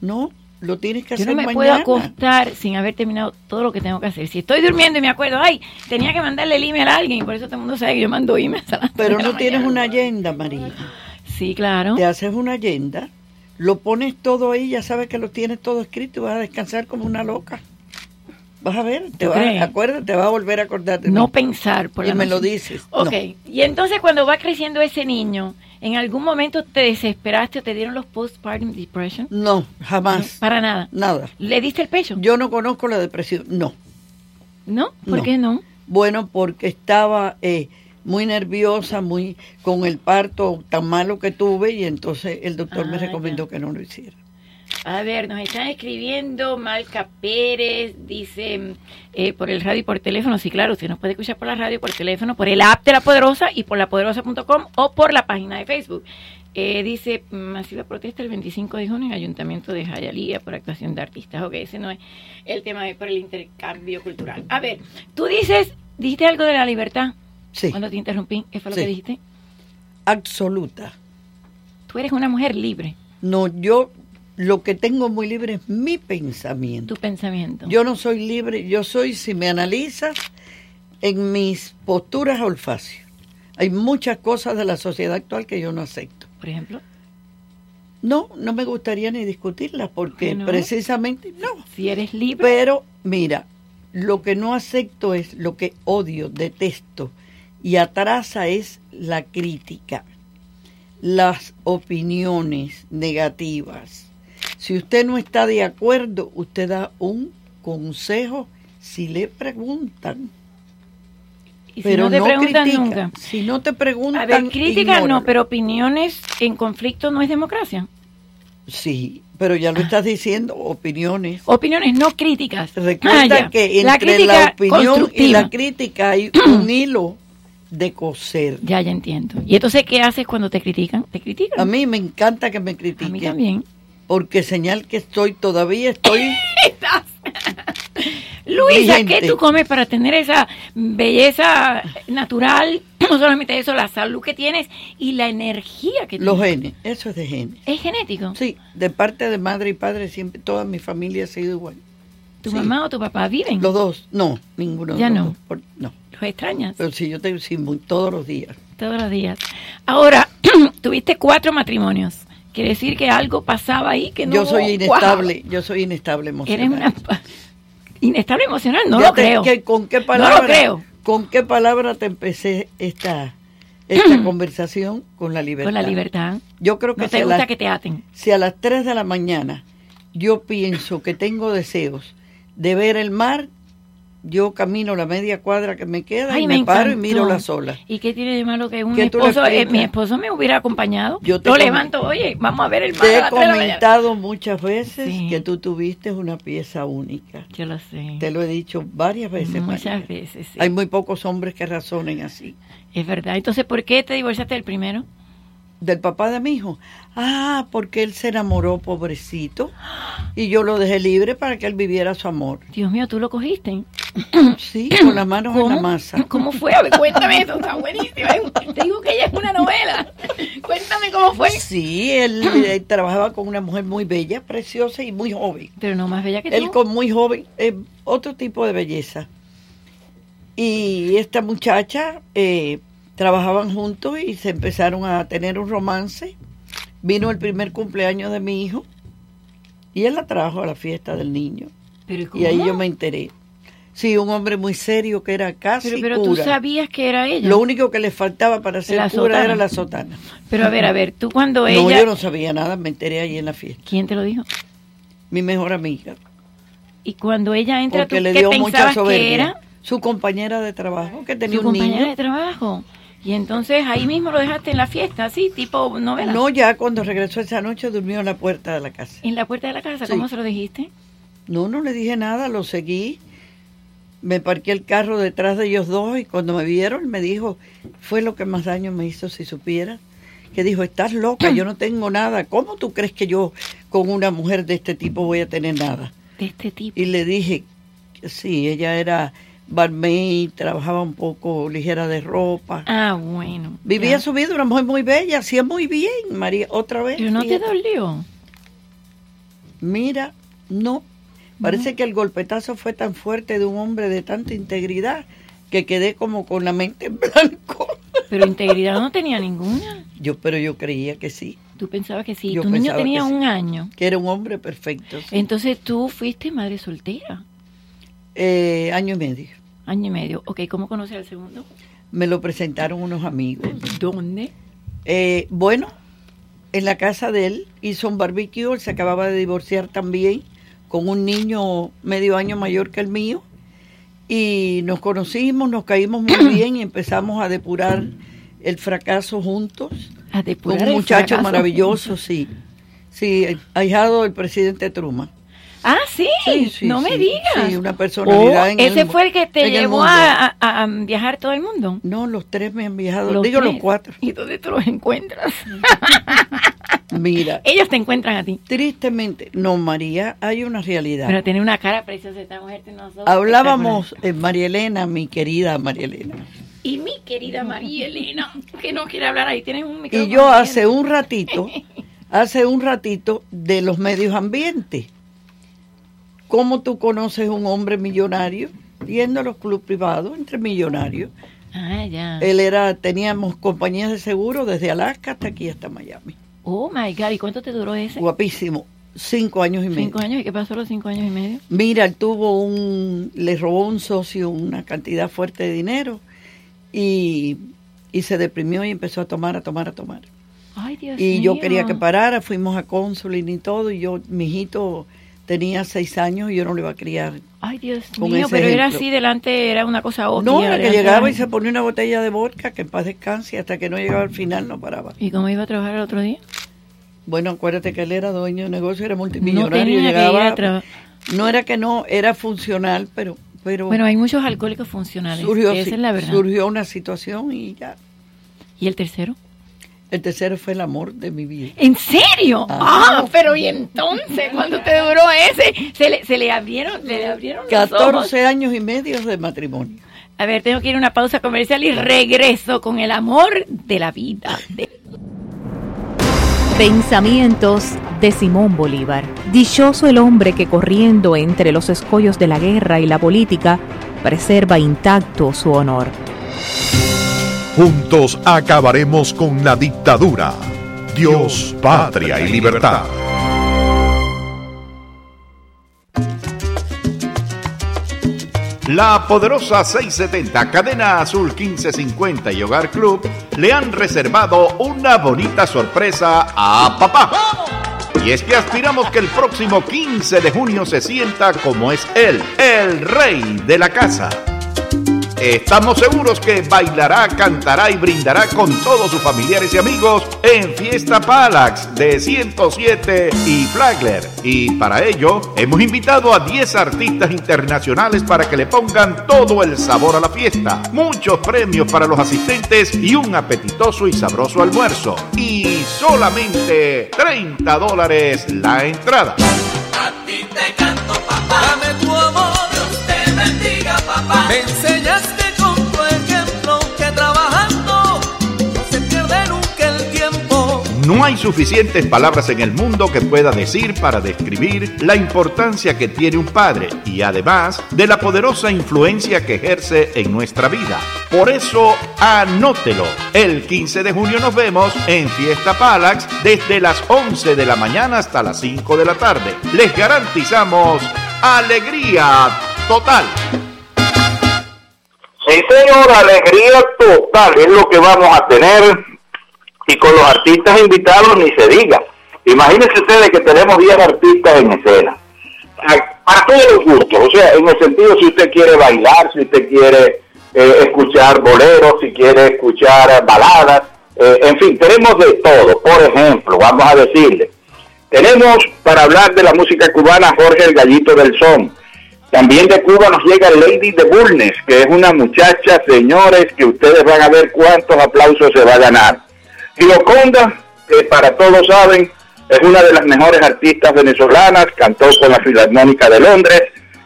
Speaker 8: No, lo tienes que
Speaker 7: Yo
Speaker 8: hacer
Speaker 7: no me
Speaker 8: mañana.
Speaker 7: puedo acostar sin haber terminado todo lo que tengo que hacer. Si estoy durmiendo y me acuerdo, ay, tenía que mandarle el email a alguien, y por eso todo el mundo sabe que yo mando emails a las
Speaker 8: Pero no
Speaker 7: la
Speaker 8: tienes una
Speaker 7: mañana.
Speaker 8: agenda, María.
Speaker 7: Sí, claro.
Speaker 8: Te haces una agenda, lo pones todo ahí, ya sabes que lo tienes todo escrito y vas a descansar como una loca. Vas a ver, te
Speaker 7: ¿Tú
Speaker 8: vas, acuérdate, te vas a volver a acordar de
Speaker 7: No
Speaker 8: mí.
Speaker 7: pensar por
Speaker 8: Y
Speaker 7: la
Speaker 8: me lo dices.
Speaker 7: Ok,
Speaker 8: No.
Speaker 7: y entonces cuando va creciendo ese niño, ¿en algún momento te desesperaste o te dieron los postpartum depression?
Speaker 8: No, jamás.
Speaker 7: Para nada.
Speaker 8: Nada.
Speaker 7: ¿Le diste el pecho?
Speaker 8: Yo no conozco la depresión, no.
Speaker 7: ¿No? ¿Por
Speaker 8: No.
Speaker 7: qué no?
Speaker 8: Bueno, porque estaba eh, muy nerviosa, muy con el parto tan malo que tuve y entonces el doctor me
Speaker 7: Ah,
Speaker 8: recomendó
Speaker 7: ya.
Speaker 8: que no lo hiciera.
Speaker 7: A ver, nos están escribiendo Malca Pérez, dice eh, por el radio y por teléfono. Sí, claro, usted nos puede escuchar por la radio, por teléfono, por el app de La Poderosa y por lapoderosa.com o por la página de Facebook. Eh, dice masiva protesta el 25 de junio en Ayuntamiento de Jayalía por actuación de artistas. Ok, ese no es el tema, es por el intercambio cultural. A ver, tú dices, dijiste algo de la libertad
Speaker 8: Sí,
Speaker 7: cuando te interrumpí. ¿Qué fue lo
Speaker 8: Sí.
Speaker 7: que dijiste?
Speaker 8: absoluta.
Speaker 7: Tú eres una mujer libre,
Speaker 8: No, yo lo que tengo muy libre es mi pensamiento.
Speaker 7: tu pensamiento.
Speaker 8: Yo no soy libre, yo soy, si me analizas, en mis posturas olfacias. Hay muchas cosas de la sociedad actual que yo no acepto.
Speaker 7: por ejemplo,
Speaker 8: No, no me gustaría ni discutirlas porque precisamente no.
Speaker 7: si eres libre,
Speaker 8: Pero mira, lo que no acepto es lo que odio, detesto y atrasa es la crítica, las opiniones negativas. Si usted no está de acuerdo, usted da un consejo si le preguntan.
Speaker 7: y si
Speaker 8: pero
Speaker 7: no te preguntan
Speaker 8: critica.
Speaker 7: nunca.
Speaker 8: Si no te preguntan,
Speaker 7: A ver, crítica no, pero opiniones en conflicto no es democracia.
Speaker 8: Sí, pero ya lo estás diciendo, opiniones.
Speaker 7: Opiniones no críticas.
Speaker 8: Recuerda
Speaker 7: Ah,
Speaker 8: que
Speaker 7: La
Speaker 8: entre
Speaker 7: crítica
Speaker 8: la, opinión y la crítica hay un hilo de coser.
Speaker 7: Ya, ya entiendo. ¿Y entonces qué haces cuando te critican? ¿Te critican?
Speaker 8: A mí me encanta que me
Speaker 7: A
Speaker 8: critiquen.
Speaker 7: mí también.
Speaker 8: Porque señal que estoy, todavía estoy.
Speaker 7: Luisa, ¿qué tú comes para tener esa belleza natural? No solamente eso, la salud que tienes y la energía que
Speaker 8: los
Speaker 7: tienes.
Speaker 8: genes, eso es de genes.
Speaker 7: ¿Es genético?
Speaker 8: Sí, de parte de madre y padre, siempre toda mi familia ha sido igual.
Speaker 7: ¿Tu
Speaker 8: sí.
Speaker 7: mamá o tu papá viven?
Speaker 8: Los dos, no, ninguno.
Speaker 7: Ya
Speaker 8: los
Speaker 7: no.
Speaker 8: por- no.
Speaker 7: ¿Los extrañas?
Speaker 8: Pero sí, yo tengo sí, todos los días.
Speaker 7: Todos los días. Ahora, tuviste cuatro matrimonios. Quiere decir que algo pasaba ahí que no
Speaker 8: yo soy inestable, yo soy inestable
Speaker 7: Eres
Speaker 8: emocional.
Speaker 7: una pa- inestable emocional, no
Speaker 8: Ya
Speaker 7: lo
Speaker 8: te-
Speaker 7: creo.
Speaker 8: que- ¿Con qué
Speaker 7: No
Speaker 8: palabra?
Speaker 7: lo creo.
Speaker 8: ¿Con qué palabra te empecé esta, esta conversación? Con la libertad.
Speaker 7: Con la libertad.
Speaker 8: Yo creo que,
Speaker 7: No te gusta
Speaker 8: las,
Speaker 7: que te aten.
Speaker 8: si a las 3 de la mañana yo pienso que tengo deseos de ver el mar, yo camino la media cuadra que me queda
Speaker 7: Ay,
Speaker 8: y me,
Speaker 7: me
Speaker 8: paro y miro la sola.
Speaker 7: ¿Y qué tiene de malo que un
Speaker 8: ¿Qué tú le
Speaker 7: esposo, eh, mi esposo me hubiera acompañado?
Speaker 8: Yo te
Speaker 7: Lo levanto, oye, vamos a ver el mar
Speaker 8: Te he comentado muchas veces
Speaker 7: Sí.
Speaker 8: que tú tuviste una pieza única.
Speaker 7: Yo lo sé.
Speaker 8: Te lo he dicho varias veces.
Speaker 7: Muchas
Speaker 8: María.
Speaker 7: veces, sí.
Speaker 8: Hay muy pocos hombres que razonen así.
Speaker 7: Es verdad. Entonces, ¿por qué te divorciaste del primero?
Speaker 8: Del papá de mi hijo. Ah, porque él se enamoró, pobrecito. Y yo lo dejé libre para que él viviera su amor.
Speaker 7: Dios mío, ¿tú lo cogiste?
Speaker 8: Sí, con las manos en la
Speaker 7: ¿Cómo?
Speaker 8: masa.
Speaker 7: ¿Cómo fue? A ver, cuéntame eso, está buenísimo. Te digo que ella es una novela. Cuéntame cómo fue.
Speaker 8: Sí, él, eh, trabajaba con una mujer muy bella, preciosa y muy joven.
Speaker 7: Pero no más bella que
Speaker 8: Él
Speaker 7: tú.
Speaker 8: con muy joven, eh, otro tipo de belleza. Y esta muchacha eh, trabajaban juntos y se empezaron a tener un romance. Vino el primer cumpleaños de mi hijo y él la trajo a la fiesta del niño.
Speaker 7: Pero
Speaker 8: Y ahí
Speaker 7: ¿cómo?
Speaker 8: yo me enteré. Sí, un hombre muy serio que era casi
Speaker 7: Pero, pero tú sabías que era ella.
Speaker 8: Lo único que le faltaba para ser
Speaker 7: La
Speaker 8: cura
Speaker 7: sotana.
Speaker 8: era la sotana.
Speaker 7: Pero a ver, a ver, tú cuando
Speaker 8: No,
Speaker 7: ella...
Speaker 8: yo no sabía nada, me enteré ahí en la fiesta.
Speaker 7: ¿Quién te lo dijo?
Speaker 8: Mi mejor amiga.
Speaker 7: Y cuando ella entra,
Speaker 8: Porque
Speaker 7: ¿tú
Speaker 8: le
Speaker 7: qué
Speaker 8: dio mucha
Speaker 7: pensabas que era?
Speaker 8: Su compañera de trabajo, que tenía
Speaker 7: Su
Speaker 8: un
Speaker 7: compañera
Speaker 8: niño.
Speaker 7: de trabajo. Y entonces ahí mismo lo dejaste en la fiesta, así, tipo novela.
Speaker 8: No, ya cuando regresó esa noche durmió en la puerta de la casa.
Speaker 7: En la puerta de la casa,
Speaker 8: Sí.
Speaker 7: ¿cómo se lo dijiste?
Speaker 8: No, no le dije nada, lo seguí. Me parqué el carro detrás de ellos dos y cuando me vieron me dijo, fue lo que más daño me hizo si supiera. Que dijo, estás loca, yo no tengo nada. ¿Cómo tú crees que yo con una mujer de este tipo voy a tener nada?
Speaker 7: De este tipo.
Speaker 8: Y le dije, sí, ella era barmaid, trabajaba un poco ligera de ropa.
Speaker 7: Ah, bueno.
Speaker 8: Vivía
Speaker 7: ya.
Speaker 8: su vida, una mujer muy bella, hacía muy bien, María, otra vez.
Speaker 7: Pero no te dolió.
Speaker 8: Mira, no. Parece que el golpetazo fue tan fuerte de un hombre de tanta integridad que quedé como con la mente en blanco.
Speaker 7: Pero integridad no tenía ninguna.
Speaker 8: Yo, pero yo creía que sí,
Speaker 7: Tú pensabas que sí.
Speaker 8: Yo
Speaker 7: tu niño tenía
Speaker 8: sí.
Speaker 7: un año.
Speaker 8: que era un hombre perfecto. sí.
Speaker 7: Entonces tú fuiste madre soltera.
Speaker 8: Eh, año y medio.
Speaker 7: Año y medio. Ok, ¿cómo conoces al segundo?
Speaker 8: Me lo presentaron unos amigos.
Speaker 7: ¿Dónde?
Speaker 8: Eh, bueno, en la casa de él hizo un barbecue, él se acababa de divorciar también, con un niño medio año mayor que el mío, y nos conocimos, nos caímos muy bien y empezamos a depurar el fracaso juntos,
Speaker 7: A
Speaker 8: con
Speaker 7: depurar
Speaker 8: un
Speaker 7: el
Speaker 8: muchacho maravilloso, sí, sí, ahijado del presidente Truman.
Speaker 7: Ah, sí.
Speaker 8: Sí, sí,
Speaker 7: no me digas.
Speaker 8: sí, una personalidad
Speaker 7: Oh,
Speaker 8: en
Speaker 7: ese
Speaker 8: el
Speaker 7: fue el que te llevó a, a- a viajar todo el mundo.
Speaker 8: No, los tres me han viajado,
Speaker 7: Los
Speaker 8: digo los cuatro.
Speaker 7: ¿Y dónde tú los encuentras?
Speaker 8: Mira,
Speaker 7: Ellos te encuentran a ti.
Speaker 8: tristemente, no, María, hay una realidad.
Speaker 7: Pero tiene una cara preciosa esta mujer. ojos
Speaker 8: Hablábamos, eh, María Elena, mi querida María Elena.
Speaker 7: Y mi querida María Elena, que no quiere hablar ahí, tienes un
Speaker 8: Y
Speaker 7: micrófono.
Speaker 8: yo
Speaker 7: abierto.
Speaker 8: hace un ratito, hace un ratito de los medios ambientes. ¿Cómo tú conoces un hombre millonario yendo a los clubes privados entre millonarios?
Speaker 7: Ah, ya.
Speaker 8: Él era, teníamos compañías de seguro desde Alaska hasta aquí, hasta Miami.
Speaker 7: Oh, my God. ¿Y cuánto te duró ese?
Speaker 8: Guapísimo, cinco años y medio.
Speaker 7: Cinco años. ¿Y qué pasó a los cinco años y medio?
Speaker 8: Mira, él tuvo un, le robó un socio una cantidad fuerte de dinero y, y se deprimió y empezó a tomar, a tomar, a tomar.
Speaker 7: Ay, Dios
Speaker 8: Y yo
Speaker 7: mío.
Speaker 8: quería que parara, fuimos a Consulin y todo, y yo, mi hijito tenía seis años y yo no lo iba a criar.
Speaker 7: Ay, Dios mío, pero era así delante, era una cosa obvia.
Speaker 8: no, era que llegaba y se ponía una botella de vodka, que en paz descanse, hasta que no llegaba al final no paraba.
Speaker 7: ¿Y cómo iba a trabajar el otro día?
Speaker 8: Bueno, acuérdate que él era dueño de negocio, era
Speaker 7: No
Speaker 8: multimillonario,
Speaker 7: que ir
Speaker 8: llegaba,
Speaker 7: a trabajar.
Speaker 8: no era que no, era funcional, pero, pero
Speaker 7: Bueno, hay muchos alcohólicos funcionales.
Speaker 8: surgió,
Speaker 7: Esa es la verdad.
Speaker 8: surgió una situación y ya.
Speaker 7: ¿Y el tercero?
Speaker 8: El tercero fue el amor de mi vida.
Speaker 7: ¿En serio?
Speaker 8: Ah.
Speaker 7: Ah, pero ¿y entonces cuándo te duró ese? Se le, se le abrieron, se le abrieron los ojos.
Speaker 8: 14 años y medio de matrimonio.
Speaker 7: A ver, tengo que ir a una pausa comercial y regreso con el amor de la vida.
Speaker 10: Pensamientos de Simón Bolívar. Dichoso el hombre que corriendo entre los escollos de la guerra y la política preserva intacto su honor.
Speaker 6: Juntos acabaremos con la dictadura. Dios, patria y libertad.
Speaker 4: La poderosa 670, Cadena Azul 1550 y Hogar Club le han reservado una bonita sorpresa a papá. Y Y es que aspiramos que el próximo 15 de junio se sienta como es él, el rey de la casa. Estamos seguros que bailará, cantará y brindará con todos sus familiares y amigos en Fiesta Palax de 107 y Flagler. Y para ello hemos invitado a 10 artistas internacionales para que le pongan todo el sabor a la fiesta. Muchos premios para los asistentes y un apetitoso y sabroso almuerzo. Y solamente 30 dólares la entrada.
Speaker 11: A ti te canto, papá. Dame tu amor. Dios te bendiga, papá. Me No
Speaker 4: hay suficientes palabras en el mundo que pueda decir para describir la importancia que tiene un padre y además de la poderosa influencia que ejerce en nuestra vida. Por eso, anótelo. El 15 de junio nos vemos en Fiesta Palax desde las 11 de la mañana hasta las 5 de la tarde. Les garantizamos alegría total.
Speaker 12: Sí, señor, alegría total es lo que vamos a tener y con los artistas invitados ni se diga. Imagínense ustedes que tenemos 10 artistas en escena. A- todos los gustos, o sea, en el sentido si usted quiere bailar, si usted quiere eh, escuchar boleros, si quiere escuchar baladas, eh, en fin, tenemos de todo. Por ejemplo, vamos a decirle, tenemos para hablar de la música cubana Jorge el Gallito del Son. También de Cuba nos llega Lady de Bulnes, que es una muchacha, señores, que ustedes van a ver cuántos aplausos se va a ganar. Gioconda, que para todos saben, es una de las mejores artistas venezolanas, cantó con la Filarmónica de Londres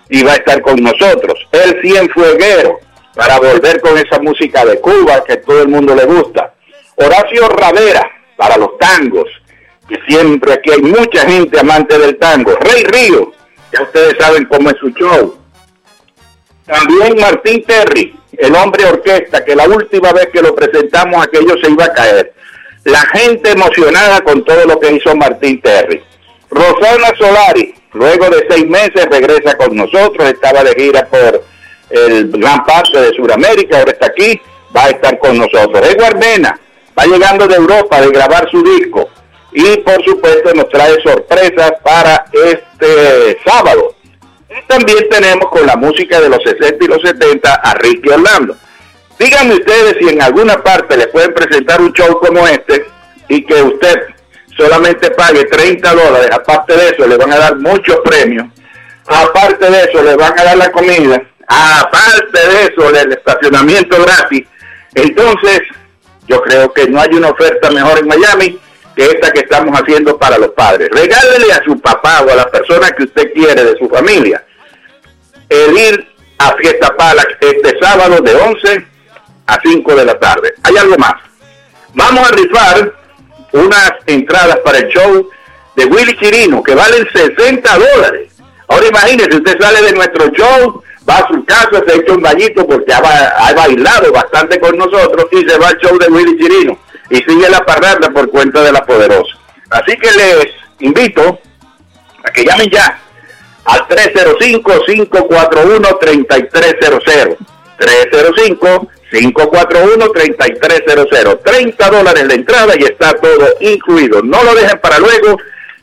Speaker 12: y va a estar con nosotros. El Cienfueguero, para volver con esa música de Cuba que todo el mundo le gusta. Horacio Ravera, para los tangos, que siempre aquí hay mucha gente amante del tango. Rey Río, ya ustedes saben cómo es su show. También Martín Terry, el hombre orquesta, que la última vez que lo presentamos aquello se iba a caer. La gente emocionada con todo lo que hizo Martín Terry. Rosana Solari, luego de seis meses regresa con nosotros, estaba de gira por el gran parte de Sudamérica, ahora está aquí, va a estar con nosotros. Edward Mena va llegando de Europa de grabar su disco y por supuesto nos trae sorpresas para este sábado. Y también tenemos con la música de los 60 y los 70 a Ricky Orlando. Díganme ustedes si en alguna parte les pueden presentar un show como este y que usted solamente pague 30 dólares. Aparte de eso, le van a dar muchos premios. Aparte de eso, le van a dar la comida. Aparte de eso, el estacionamiento gratis. Entonces, yo creo que no hay una oferta mejor en Miami que esta que estamos haciendo para los padres. Regálele a su papá o a la persona que usted quiere de su familia el ir a Fiesta Palax este sábado de 11 a 5 de la tarde. Hay algo más. Vamos a rifar unas entradas para el show de Willy Chirino que valen 60 dólares. Ahora imagínese, usted sale de nuestro show, va a su casa, se echa un bañito porque ha, ba- ha bailado bastante con nosotros y se va al show de Willy Chirino y sigue la parranda por cuenta de la poderosa. Así que les invito a que llamen ya al 305-541-3300. 305-541-3300. 30 dólares la entrada y está todo incluido. No lo dejen para luego,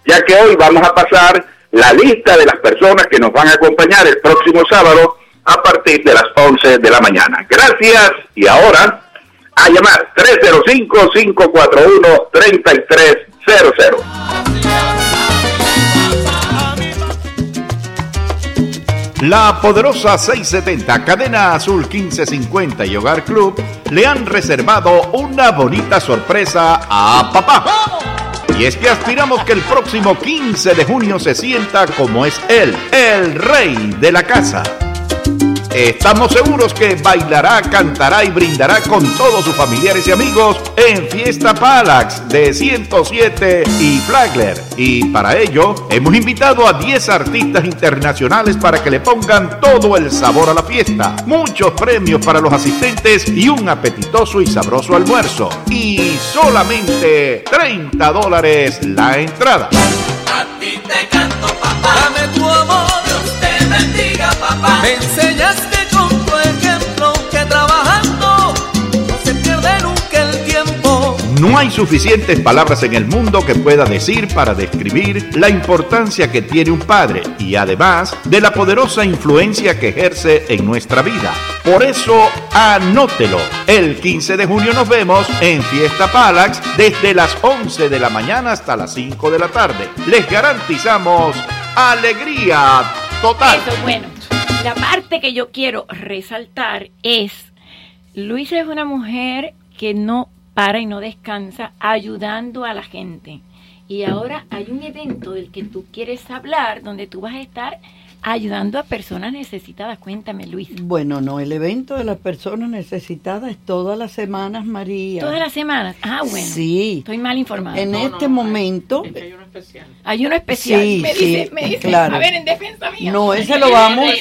Speaker 12: ya que hoy vamos a pasar la lista de las personas que nos van a acompañar el próximo sábado a partir de las 11 de la mañana. Gracias y ahora a llamar 305-541-3300.
Speaker 4: La poderosa 670, Cadena Azul 1550 y Hogar Club le han reservado una bonita sorpresa a papá. Y es que aspiramos que el próximo 15 de junio se sienta como es él, el rey de la casa. Estamos seguros que bailará, cantará y brindará con todos sus familiares y amigos en Fiesta Palax de 107 y Flagler. Y para ello hemos invitado a 10 artistas internacionales para que le pongan todo el sabor a la fiesta. Muchos premios para los asistentes y un apetitoso y sabroso almuerzo. Y solamente 30 dólares la entrada.
Speaker 11: A ti te canto, papá. Bendiga, papá. Me enseñaste con tu ejemplo que trabajando no se pierde nunca el tiempo.
Speaker 4: No hay suficientes palabras en el mundo que pueda decir para describir la importancia que tiene un padre y además de la poderosa influencia que ejerce en nuestra vida. Por eso, anótelo. El 15 de junio nos vemos en Fiesta Palax desde las 11 de la mañana hasta las 5 de la tarde. Les garantizamos alegría total.
Speaker 7: Bueno, la parte que yo quiero resaltar es, Luisa es una mujer que no para y no descansa ayudando a la gente. Y ahora hay un evento del que tú quieres hablar, donde tú vas a estar ayudando a personas necesitadas. Cuéntame, Luis.
Speaker 8: Bueno, no, el evento de las personas necesitadas es todas las semanas, María.
Speaker 7: Todas las semanas. Ah, bueno.
Speaker 8: Sí.
Speaker 7: Estoy mal informada.
Speaker 8: En este momento.
Speaker 7: Hay uno especial.
Speaker 8: Sí,
Speaker 7: me
Speaker 8: sí,
Speaker 7: dice, me dice,
Speaker 8: claro.
Speaker 7: a ver, en defensa mía.
Speaker 8: No, ese lo vamos,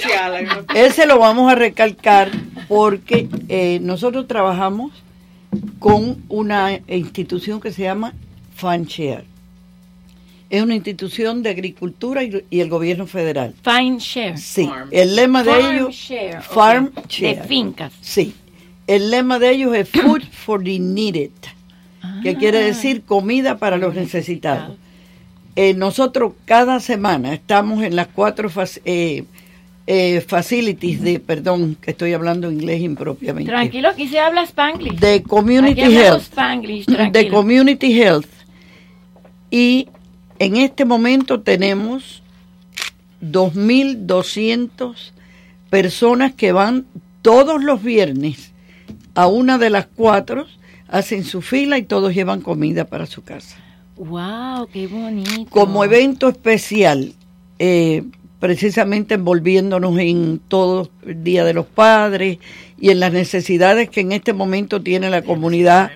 Speaker 8: ese lo vamos a recalcar porque eh, nosotros trabajamos con una institución que se llama FanShare. Es una institución de agricultura y, y el gobierno federal.
Speaker 7: Fine Share.
Speaker 8: Sí, el lema de
Speaker 7: Farm
Speaker 8: ellos
Speaker 7: share.
Speaker 8: Farm
Speaker 7: De
Speaker 8: Share.
Speaker 7: fincas.
Speaker 8: Sí. El lema de ellos es Food for the Needed, que quiere decir comida para los necesitados. Eh, nosotros cada semana estamos en las cuatro eh, eh, facilities de, perdón, que estoy hablando inglés impropiamente.
Speaker 7: Tranquilo, aquí se habla Spanglish.
Speaker 8: De Community Health.
Speaker 7: Spanglish,
Speaker 8: de. Community Health. Y en este momento tenemos 2.200 personas que van todos los viernes a una de las cuatro, hacen su fila y todos llevan comida para su casa.
Speaker 7: Wow, qué bonito.
Speaker 8: Como evento especial, eh, precisamente envolviéndonos en todo el Día de los Padres y en las necesidades que en este momento tiene la comunidad,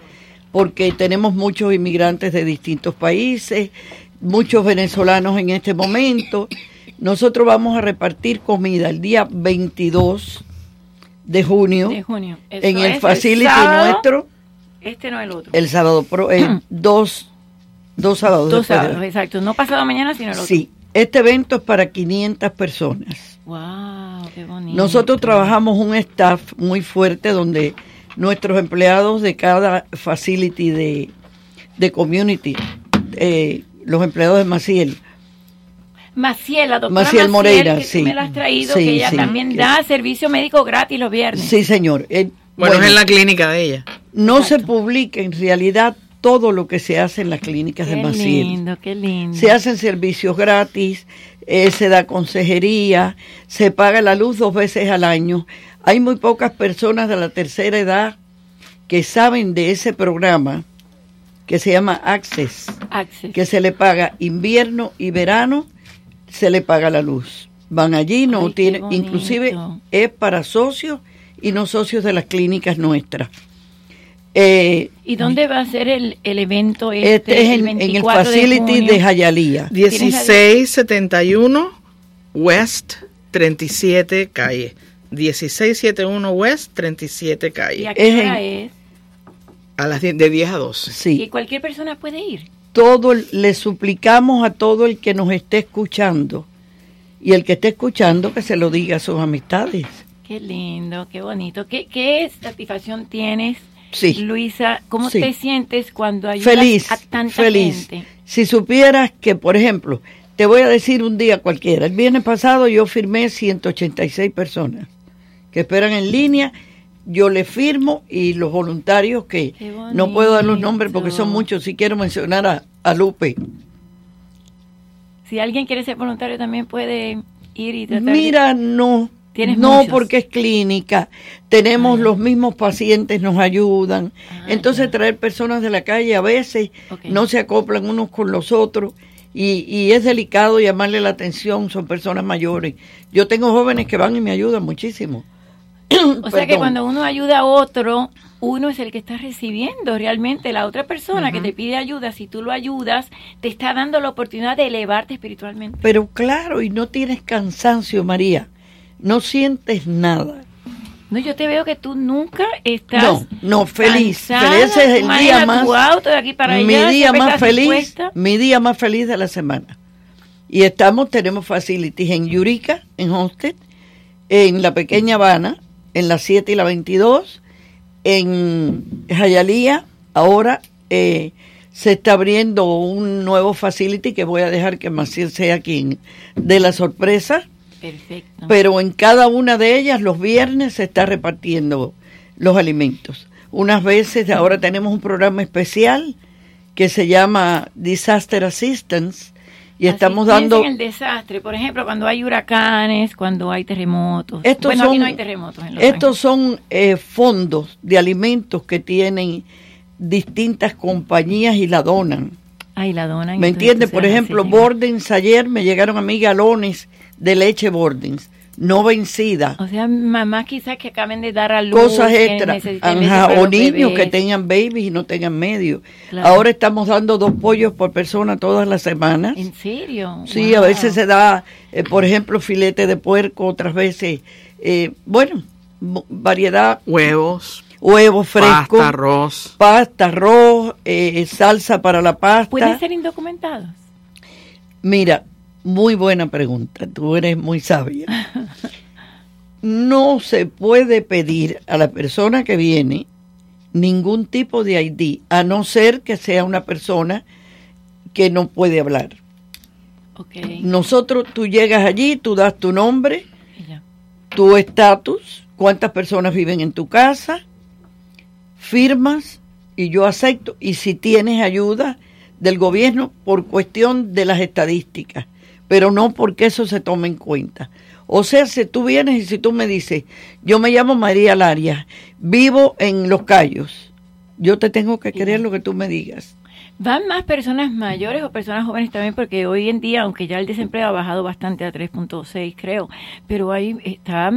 Speaker 8: porque tenemos muchos inmigrantes de distintos países, muchos venezolanos en este momento. Nosotros vamos a repartir comida el día 22 de junio,
Speaker 7: De junio. Eso
Speaker 8: en el
Speaker 7: es
Speaker 8: facility
Speaker 7: sábado.
Speaker 8: nuestro,
Speaker 7: Este no el otro.
Speaker 8: el sábado, pro, eh, dos, dos sábados.
Speaker 7: Dos sábados, exacto. No pasado mañana, sino el otro.
Speaker 8: Sí, este evento es para 500 personas.
Speaker 7: Wow, qué bonito.
Speaker 8: Nosotros trabajamos un staff muy fuerte donde nuestros empleados de cada facility de, de community, eh, los empleados de Maciel,
Speaker 7: Maciel, la doctora
Speaker 8: Maciel Moreira,
Speaker 7: que tú
Speaker 8: sí.
Speaker 7: me la has traído,
Speaker 8: Sí,
Speaker 7: que ella
Speaker 8: sí.
Speaker 7: también da servicio médico gratis los viernes.
Speaker 8: sí señor. Eh,
Speaker 13: Bueno, es en la clínica de ella.
Speaker 8: No se publica en realidad todo lo que se hace en las clínicas
Speaker 7: Qué
Speaker 8: de Maciel.
Speaker 7: lindo, qué lindo.
Speaker 8: Se hacen servicios gratis, eh, se da consejería, se paga la luz dos veces al año. Hay muy pocas personas de la tercera edad que saben de ese programa que se llama Access,
Speaker 7: Access.
Speaker 8: que se le paga invierno y verano, se le paga la luz. Van allí, no
Speaker 7: Ay,
Speaker 8: tiene, inclusive es para socios y no socios de las clínicas nuestras. Eh,
Speaker 7: ¿Y dónde va a ser el, el evento este?
Speaker 8: este es en, en el
Speaker 7: 24
Speaker 8: facility de,
Speaker 7: junio?
Speaker 8: Jayalía.
Speaker 13: 1671 West 37 calle. 1671 West 37
Speaker 7: ¿Y
Speaker 13: calle.
Speaker 7: a qué hora es?
Speaker 13: A las 10 de 10 a 12.
Speaker 7: Y
Speaker 8: Sí,
Speaker 7: cualquier persona puede ir.
Speaker 8: todo el- le suplicamos a todo el que nos esté escuchando y el que esté escuchando que se lo diga a sus amistades.
Speaker 7: Qué lindo, qué bonito. ¿Qué, qué satisfacción tienes,
Speaker 8: Sí.
Speaker 7: Luisa? ¿Cómo
Speaker 8: Sí.
Speaker 7: te sientes cuando ayudas
Speaker 8: Feliz,
Speaker 7: a tanta
Speaker 8: feliz.
Speaker 7: gente?
Speaker 8: Si supieras que, por ejemplo, te voy a decir un día cualquiera, el viernes pasado yo firmé 186 personas que esperan en línea, yo le firmo y los voluntarios que no puedo dar los nombres porque son muchos, si quiero mencionar a, a Lupe.
Speaker 7: Si alguien quiere ser voluntario también puede ir y tratar de-
Speaker 8: Mira, no.
Speaker 7: Tienes
Speaker 8: no
Speaker 7: muchos.
Speaker 8: porque es clínica, tenemos los mismos pacientes, nos ayudan. Entonces traer personas de la calle a veces no se acoplan unos con los otros y, y es delicado llamarle la atención, son personas mayores. Yo tengo jóvenes que van y me ayudan muchísimo.
Speaker 7: O sea que cuando uno ayuda a otro, uno es el que está recibiendo realmente la otra persona que te pide ayuda. Si tú lo ayudas, te está dando la oportunidad de elevarte espiritualmente.
Speaker 8: Pero claro, y no tienes cansancio, María, no sientes nada.
Speaker 7: No, yo te veo que tú nunca estás.
Speaker 8: No, no, feliz.
Speaker 7: cansada,
Speaker 8: feliz. Ese es el día más.
Speaker 7: tu auto de aquí para
Speaker 8: mi
Speaker 7: allá,
Speaker 8: día más feliz.
Speaker 7: dispuesta.
Speaker 8: Mi día más feliz de la semana. Y estamos, tenemos facilities en Yurica, en Homestead, en la pequeña Habana, en la 7 y la 22, en Jayalía, ahora eh, se está abriendo un nuevo facility que voy a dejar que Maciel sea quien de la sorpresa.
Speaker 7: Perfecto.
Speaker 8: Pero en cada una de ellas los viernes se está repartiendo los alimentos. Unas veces ahora tenemos un programa especial que se llama Disaster Assistance y estamos dando
Speaker 7: en el desastre, por ejemplo, cuando hay huracanes, cuando hay terremotos.
Speaker 8: Estos
Speaker 7: bueno, aquí
Speaker 8: son-
Speaker 7: no hay terremotos. En Los
Speaker 8: Estos son eh, fondos de alimentos que tienen distintas compañías y la donan.
Speaker 7: Ay, la donan.
Speaker 8: ¿Me entiendes? Por ejemplo. Bordens, ayer me llegaron a mí galones de leche Bordens, no vencida.
Speaker 7: O sea, mamás quizás que acaben de dar a luz.
Speaker 8: Cosas extras, o niños
Speaker 7: bebés.
Speaker 8: que tengan babies y no tengan medio.
Speaker 7: Claro.
Speaker 8: Ahora estamos dando dos pollos por persona todas las semanas.
Speaker 7: ¿En serio?
Speaker 8: Sí, a veces se da, eh, por ejemplo, filete de puerco, otras veces, eh, bueno, variedad.
Speaker 13: Huevos.
Speaker 8: Huevos frescos.
Speaker 13: Pasta, arroz.
Speaker 8: Pasta, arroz, eh, salsa para la pasta.
Speaker 7: ¿Pueden ser indocumentados?
Speaker 8: Mira, muy buena pregunta, tú eres muy sabia. No se puede pedir a la persona que viene ningún tipo de ID, a no ser que sea una persona que no puede hablar.
Speaker 7: Ok.
Speaker 8: Nosotros, tú llegas allí, tú das tu nombre, tu estatus, cuántas personas viven en tu casa, firmas y yo acepto. Y si tienes ayuda del gobierno por cuestión de las estadísticas, pero no porque eso se tome en cuenta. O sea, si tú vienes y si tú me dices, yo me llamo María Laria, vivo en Los Cayos, yo te tengo que creer lo que tú me digas.
Speaker 7: ¿Van más personas mayores o personas jóvenes también? Porque hoy en día, aunque ya el desempleo ha bajado bastante a 3.6, creo, pero ahí está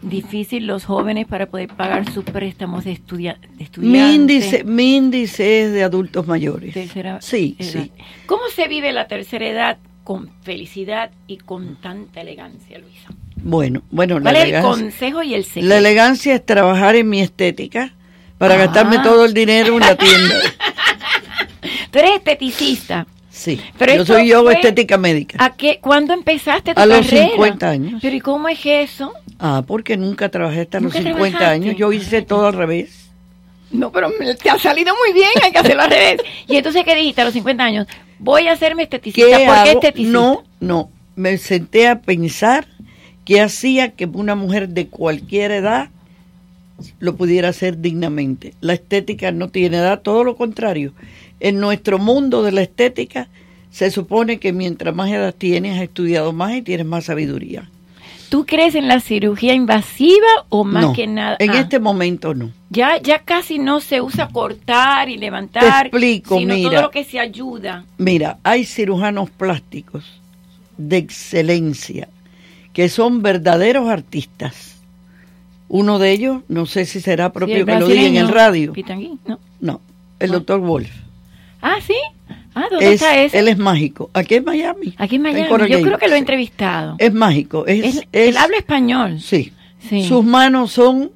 Speaker 7: difícil los jóvenes para poder pagar sus préstamos de, estudia de
Speaker 8: Mi
Speaker 7: estudiante.
Speaker 8: índice, mi índice es de adultos mayores.
Speaker 7: Tercera
Speaker 8: Sí,
Speaker 7: edad.
Speaker 8: sí.
Speaker 7: ¿Cómo se vive la tercera edad con felicidad y con tanta elegancia, Luisa?
Speaker 8: Bueno, bueno, la
Speaker 7: ¿Cuál es el consejo y el secreto?
Speaker 8: la elegancia es trabajar en mi estética para
Speaker 7: Ah.
Speaker 8: gastarme todo el dinero en la tienda.
Speaker 7: Tú eres esteticista.
Speaker 8: Sí,
Speaker 7: Pero
Speaker 8: yo soy yo estética médica.
Speaker 7: ¿A qué, ¿Cuándo empezaste tu
Speaker 8: A los
Speaker 7: carrera?
Speaker 8: 50 años.
Speaker 7: ¿Pero y cómo es eso?
Speaker 8: Ah, porque nunca trabajé hasta los
Speaker 7: ¿Nunca
Speaker 8: 50
Speaker 7: trabajaste?
Speaker 8: años. Yo hice todo al revés.
Speaker 7: No, pero te ha salido muy bien, hay que hacerlo al revés. Y entonces, ¿qué dijiste a los 50 años? Voy a hacerme esteticista.
Speaker 8: ¿Qué
Speaker 7: ¿Por qué esteticista?
Speaker 8: No, no. Me senté a pensar qué hacía que una mujer de cualquier edad lo pudiera hacer dignamente. La estética no tiene edad, todo lo contrario. En nuestro mundo de la estética se supone que mientras más edad tienes, has estudiado más y tienes más sabiduría.
Speaker 7: ¿Tú crees en la cirugía invasiva o más
Speaker 8: No,
Speaker 7: que nada?
Speaker 8: En
Speaker 7: Ah,
Speaker 8: este momento no.
Speaker 7: ya, ya casi no se usa cortar y levantar,
Speaker 8: Te explico,
Speaker 7: sino
Speaker 8: mira.
Speaker 7: todo lo que se ayuda.
Speaker 8: Mira, hay cirujanos plásticos de excelencia que son verdaderos artistas. Uno de ellos, no sé si será propio
Speaker 7: Sí,
Speaker 8: que lo diga en el radio.
Speaker 7: Pitangui, ¿no?
Speaker 8: No, el doctor Wolf.
Speaker 7: Ah, ¿sí? Ah, ¿dónde
Speaker 8: Es,
Speaker 7: está ese?
Speaker 8: él es mágico. Aquí en Miami.
Speaker 7: Aquí en Miami. Yo creo que lo he entrevistado.
Speaker 8: Es mágico. Es,
Speaker 7: Él,
Speaker 8: es-
Speaker 7: él habla español.
Speaker 8: Sí.
Speaker 7: Sí.
Speaker 8: Sus manos son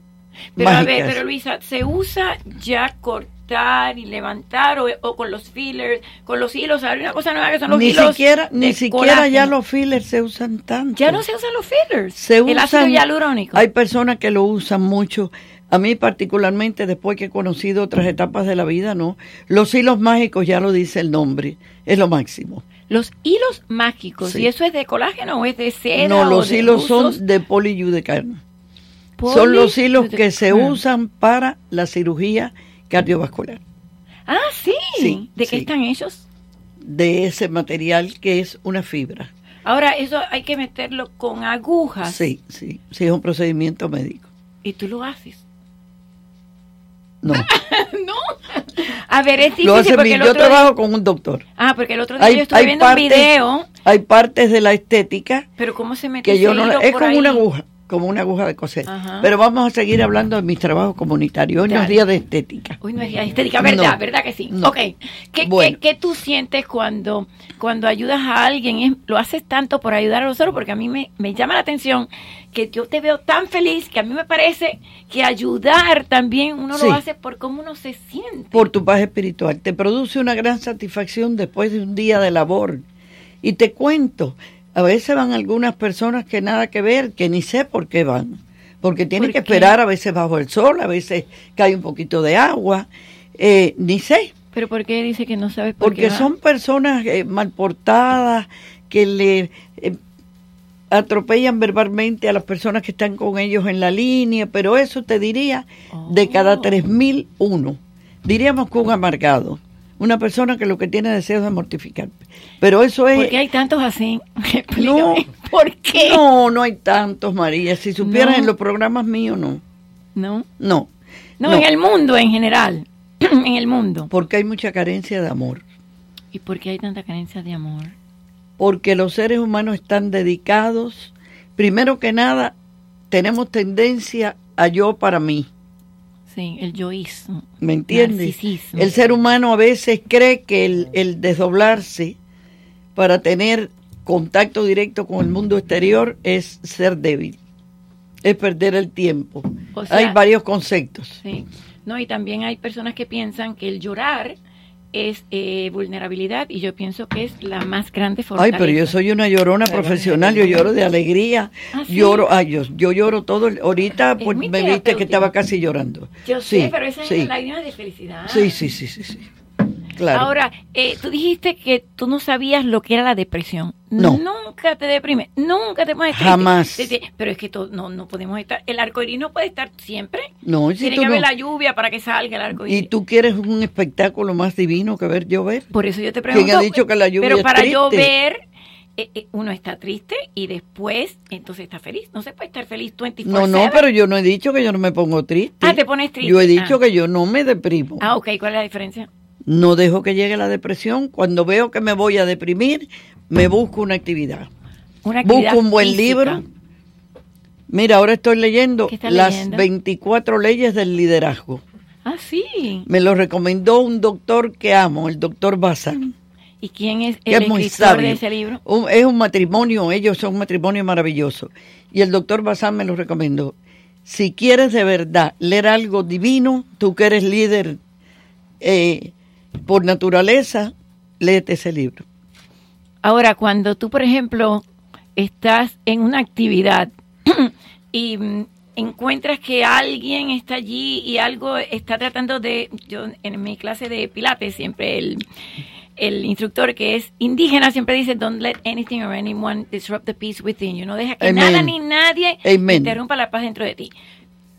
Speaker 7: Pero a
Speaker 8: mágicas.
Speaker 7: ver, pero Luisa, ¿se usa ya cortar y levantar o, o con los fillers, con los hilos? Hay una cosa nueva que son los
Speaker 8: ni
Speaker 7: hilos.
Speaker 8: siquiera, ni siquiera ya los fillers se usan tanto.
Speaker 7: Ya no se usan los fillers.
Speaker 8: se
Speaker 7: el ácido
Speaker 8: usan-
Speaker 7: hialurónico.
Speaker 8: Hay personas que lo usan mucho. A mí particularmente, después que he conocido otras etapas de la vida, no. Los hilos mágicos, ya lo dice el nombre, es lo máximo.
Speaker 7: Los hilos mágicos.
Speaker 8: Sí.
Speaker 7: ¿Y eso es de colágeno o es de seda?
Speaker 8: No, los hilos
Speaker 7: usos?
Speaker 8: son de poliudecarno. Son los hilos que se
Speaker 7: Poliudecarno.
Speaker 8: usan para la cirugía cardiovascular.
Speaker 7: Ah, sí.
Speaker 8: Sí,
Speaker 7: ¿De qué están ellos?
Speaker 8: De ese material que es una fibra.
Speaker 7: Ahora, eso hay que meterlo con agujas.
Speaker 8: Sí, sí, sí, es un procedimiento médico.
Speaker 7: Y tú lo haces.
Speaker 8: No,
Speaker 7: no. A ver, es difícil
Speaker 8: lo hace
Speaker 7: porque
Speaker 8: mi-
Speaker 7: el
Speaker 8: yo trabajo con un doctor.
Speaker 7: Ah, porque el otro día yo estuve viendo
Speaker 8: partes,
Speaker 7: un video,
Speaker 8: hay partes de la estética
Speaker 7: pero ¿cómo se mete
Speaker 8: que yo no es como
Speaker 7: ahí?
Speaker 8: una aguja como una aguja de coser
Speaker 7: Ajá.
Speaker 8: pero vamos a seguir hablando de mis trabajos comunitarios hoy no es
Speaker 7: Dale.
Speaker 8: día de estética
Speaker 7: Uy, no es estética, ¿verdad?
Speaker 8: No.
Speaker 7: ¿Verdad que sí?
Speaker 8: No.
Speaker 7: Ok. ¿Qué,
Speaker 8: Bueno.
Speaker 7: qué, qué tú sientes cuando, cuando ayudas a alguien? ¿Es- ¿Lo haces tanto por ayudar a los otros? Porque a mí me, me llama la atención que yo te veo tan feliz que a mí me parece que ayudar también uno
Speaker 8: Sí.
Speaker 7: lo hace por cómo uno se siente.
Speaker 8: por tu paz espiritual te produce una gran satisfacción después de un día de labor y te cuento a veces van algunas personas que nada que ver que ni sé por qué van porque tienen
Speaker 7: ¿Por
Speaker 8: que esperar a veces bajo el sol a veces cae un poquito de agua eh, ni sé
Speaker 7: ¿Pero por qué dice que no sabes por
Speaker 8: Porque
Speaker 7: qué? va?
Speaker 8: son personas eh, mal portadas que le eh, atropellan verbalmente a las personas que están con ellos en la línea, pero eso te diría de cada 3.000 uno. Diríamos que un amargado, una persona que lo que tiene deseos de mortificar. Pero eso es...
Speaker 7: ¿Por qué hay tantos así?
Speaker 8: No,
Speaker 7: ¿Por qué?
Speaker 8: No, no hay tantos, María. Si supieras
Speaker 7: No.
Speaker 8: en los programas míos, no.
Speaker 7: No.
Speaker 8: No.
Speaker 7: No, en el mundo en general. en el mundo.
Speaker 8: Porque hay mucha carencia de amor.
Speaker 7: ¿Y por qué hay tanta carencia de amor?
Speaker 8: Porque los seres humanos están dedicados, primero que nada, tenemos tendencia a yo para mí.
Speaker 7: Sí, el yoísmo.
Speaker 8: ¿Me entiendes?
Speaker 7: Narcisismo.
Speaker 8: El ser humano a veces cree que el, el desdoblarse para tener contacto directo con el mundo exterior es ser débil, es perder el tiempo.
Speaker 7: O sea-
Speaker 8: Hay varios conceptos.
Speaker 7: Sí. No, y también hay personas que piensan que el llorar es eh, vulnerabilidad y yo pienso que es la más grande
Speaker 8: Ay,
Speaker 7: fortaleza.
Speaker 8: pero yo soy una llorona profesional, yo lloro de alegría,
Speaker 7: ¿Ah, sí?
Speaker 8: lloro, ay, yo, yo lloro todo, ahorita
Speaker 7: Es
Speaker 8: pues, me viste que estaba casi llorando.
Speaker 7: Yo
Speaker 8: Sí,
Speaker 7: sé, pero esas
Speaker 8: sí.
Speaker 7: lágrimas de felicidad.
Speaker 8: Sí, sí, sí, sí, sí. Claro.
Speaker 7: Ahora, eh, tú dijiste que tú no sabías lo que era la depresión.
Speaker 8: No.
Speaker 7: Nunca te deprime, nunca te pones.
Speaker 8: Jamás.
Speaker 7: Pero es que to- no, no podemos estar, el arco iris no puede estar siempre.
Speaker 8: no, si
Speaker 7: Tiene que haber la lluvia para que salga el arco
Speaker 8: y tú quieres un espectáculo más divino que ver llover.
Speaker 7: Por eso yo te pregunto.
Speaker 8: ¿Quién ha dicho que la lluvia
Speaker 7: Pero
Speaker 8: es
Speaker 7: para
Speaker 8: triste?
Speaker 7: yo ver, eh, eh, uno está triste y después, entonces está feliz. No se puede estar feliz 24
Speaker 8: No, no, pero yo no he dicho que yo no me pongo triste.
Speaker 7: Ah, te pones triste.
Speaker 8: Yo he dicho
Speaker 7: Ah.
Speaker 8: que yo no me deprimo.
Speaker 7: Ah, ok, ¿cuál es la diferencia?
Speaker 8: No dejo que llegue la depresión. Cuando veo que me voy a deprimir, me busco una actividad.
Speaker 7: Una actividad
Speaker 8: Busco un buen
Speaker 7: física.
Speaker 8: libro. Mira, ahora estoy leyendo
Speaker 7: ¿Qué estás
Speaker 8: las
Speaker 7: leyendo?
Speaker 8: 24 leyes del liderazgo.
Speaker 7: Ah, sí.
Speaker 8: Me lo recomendó un doctor que amo, el doctor Bazán,
Speaker 7: ¿Y quién es el
Speaker 8: es muy
Speaker 7: escritor
Speaker 8: sabio.
Speaker 7: de ese libro?
Speaker 8: Un- es un matrimonio, ellos son un matrimonio maravilloso. Y el doctor Bazán me lo recomendó. Si quieres de verdad leer algo divino, tú que eres líder eh, por naturaleza, léete ese libro.
Speaker 7: Ahora, cuando tú, por ejemplo, estás en una actividad y mm, encuentras que alguien está allí y algo está tratando de, yo en mi clase de pilates siempre el, el instructor que es indígena siempre dice, don't let anything or anyone disrupt the peace within you. No deja que
Speaker 8: Amen.
Speaker 7: nada ni nadie
Speaker 8: Amen.
Speaker 7: interrumpa la paz dentro de ti.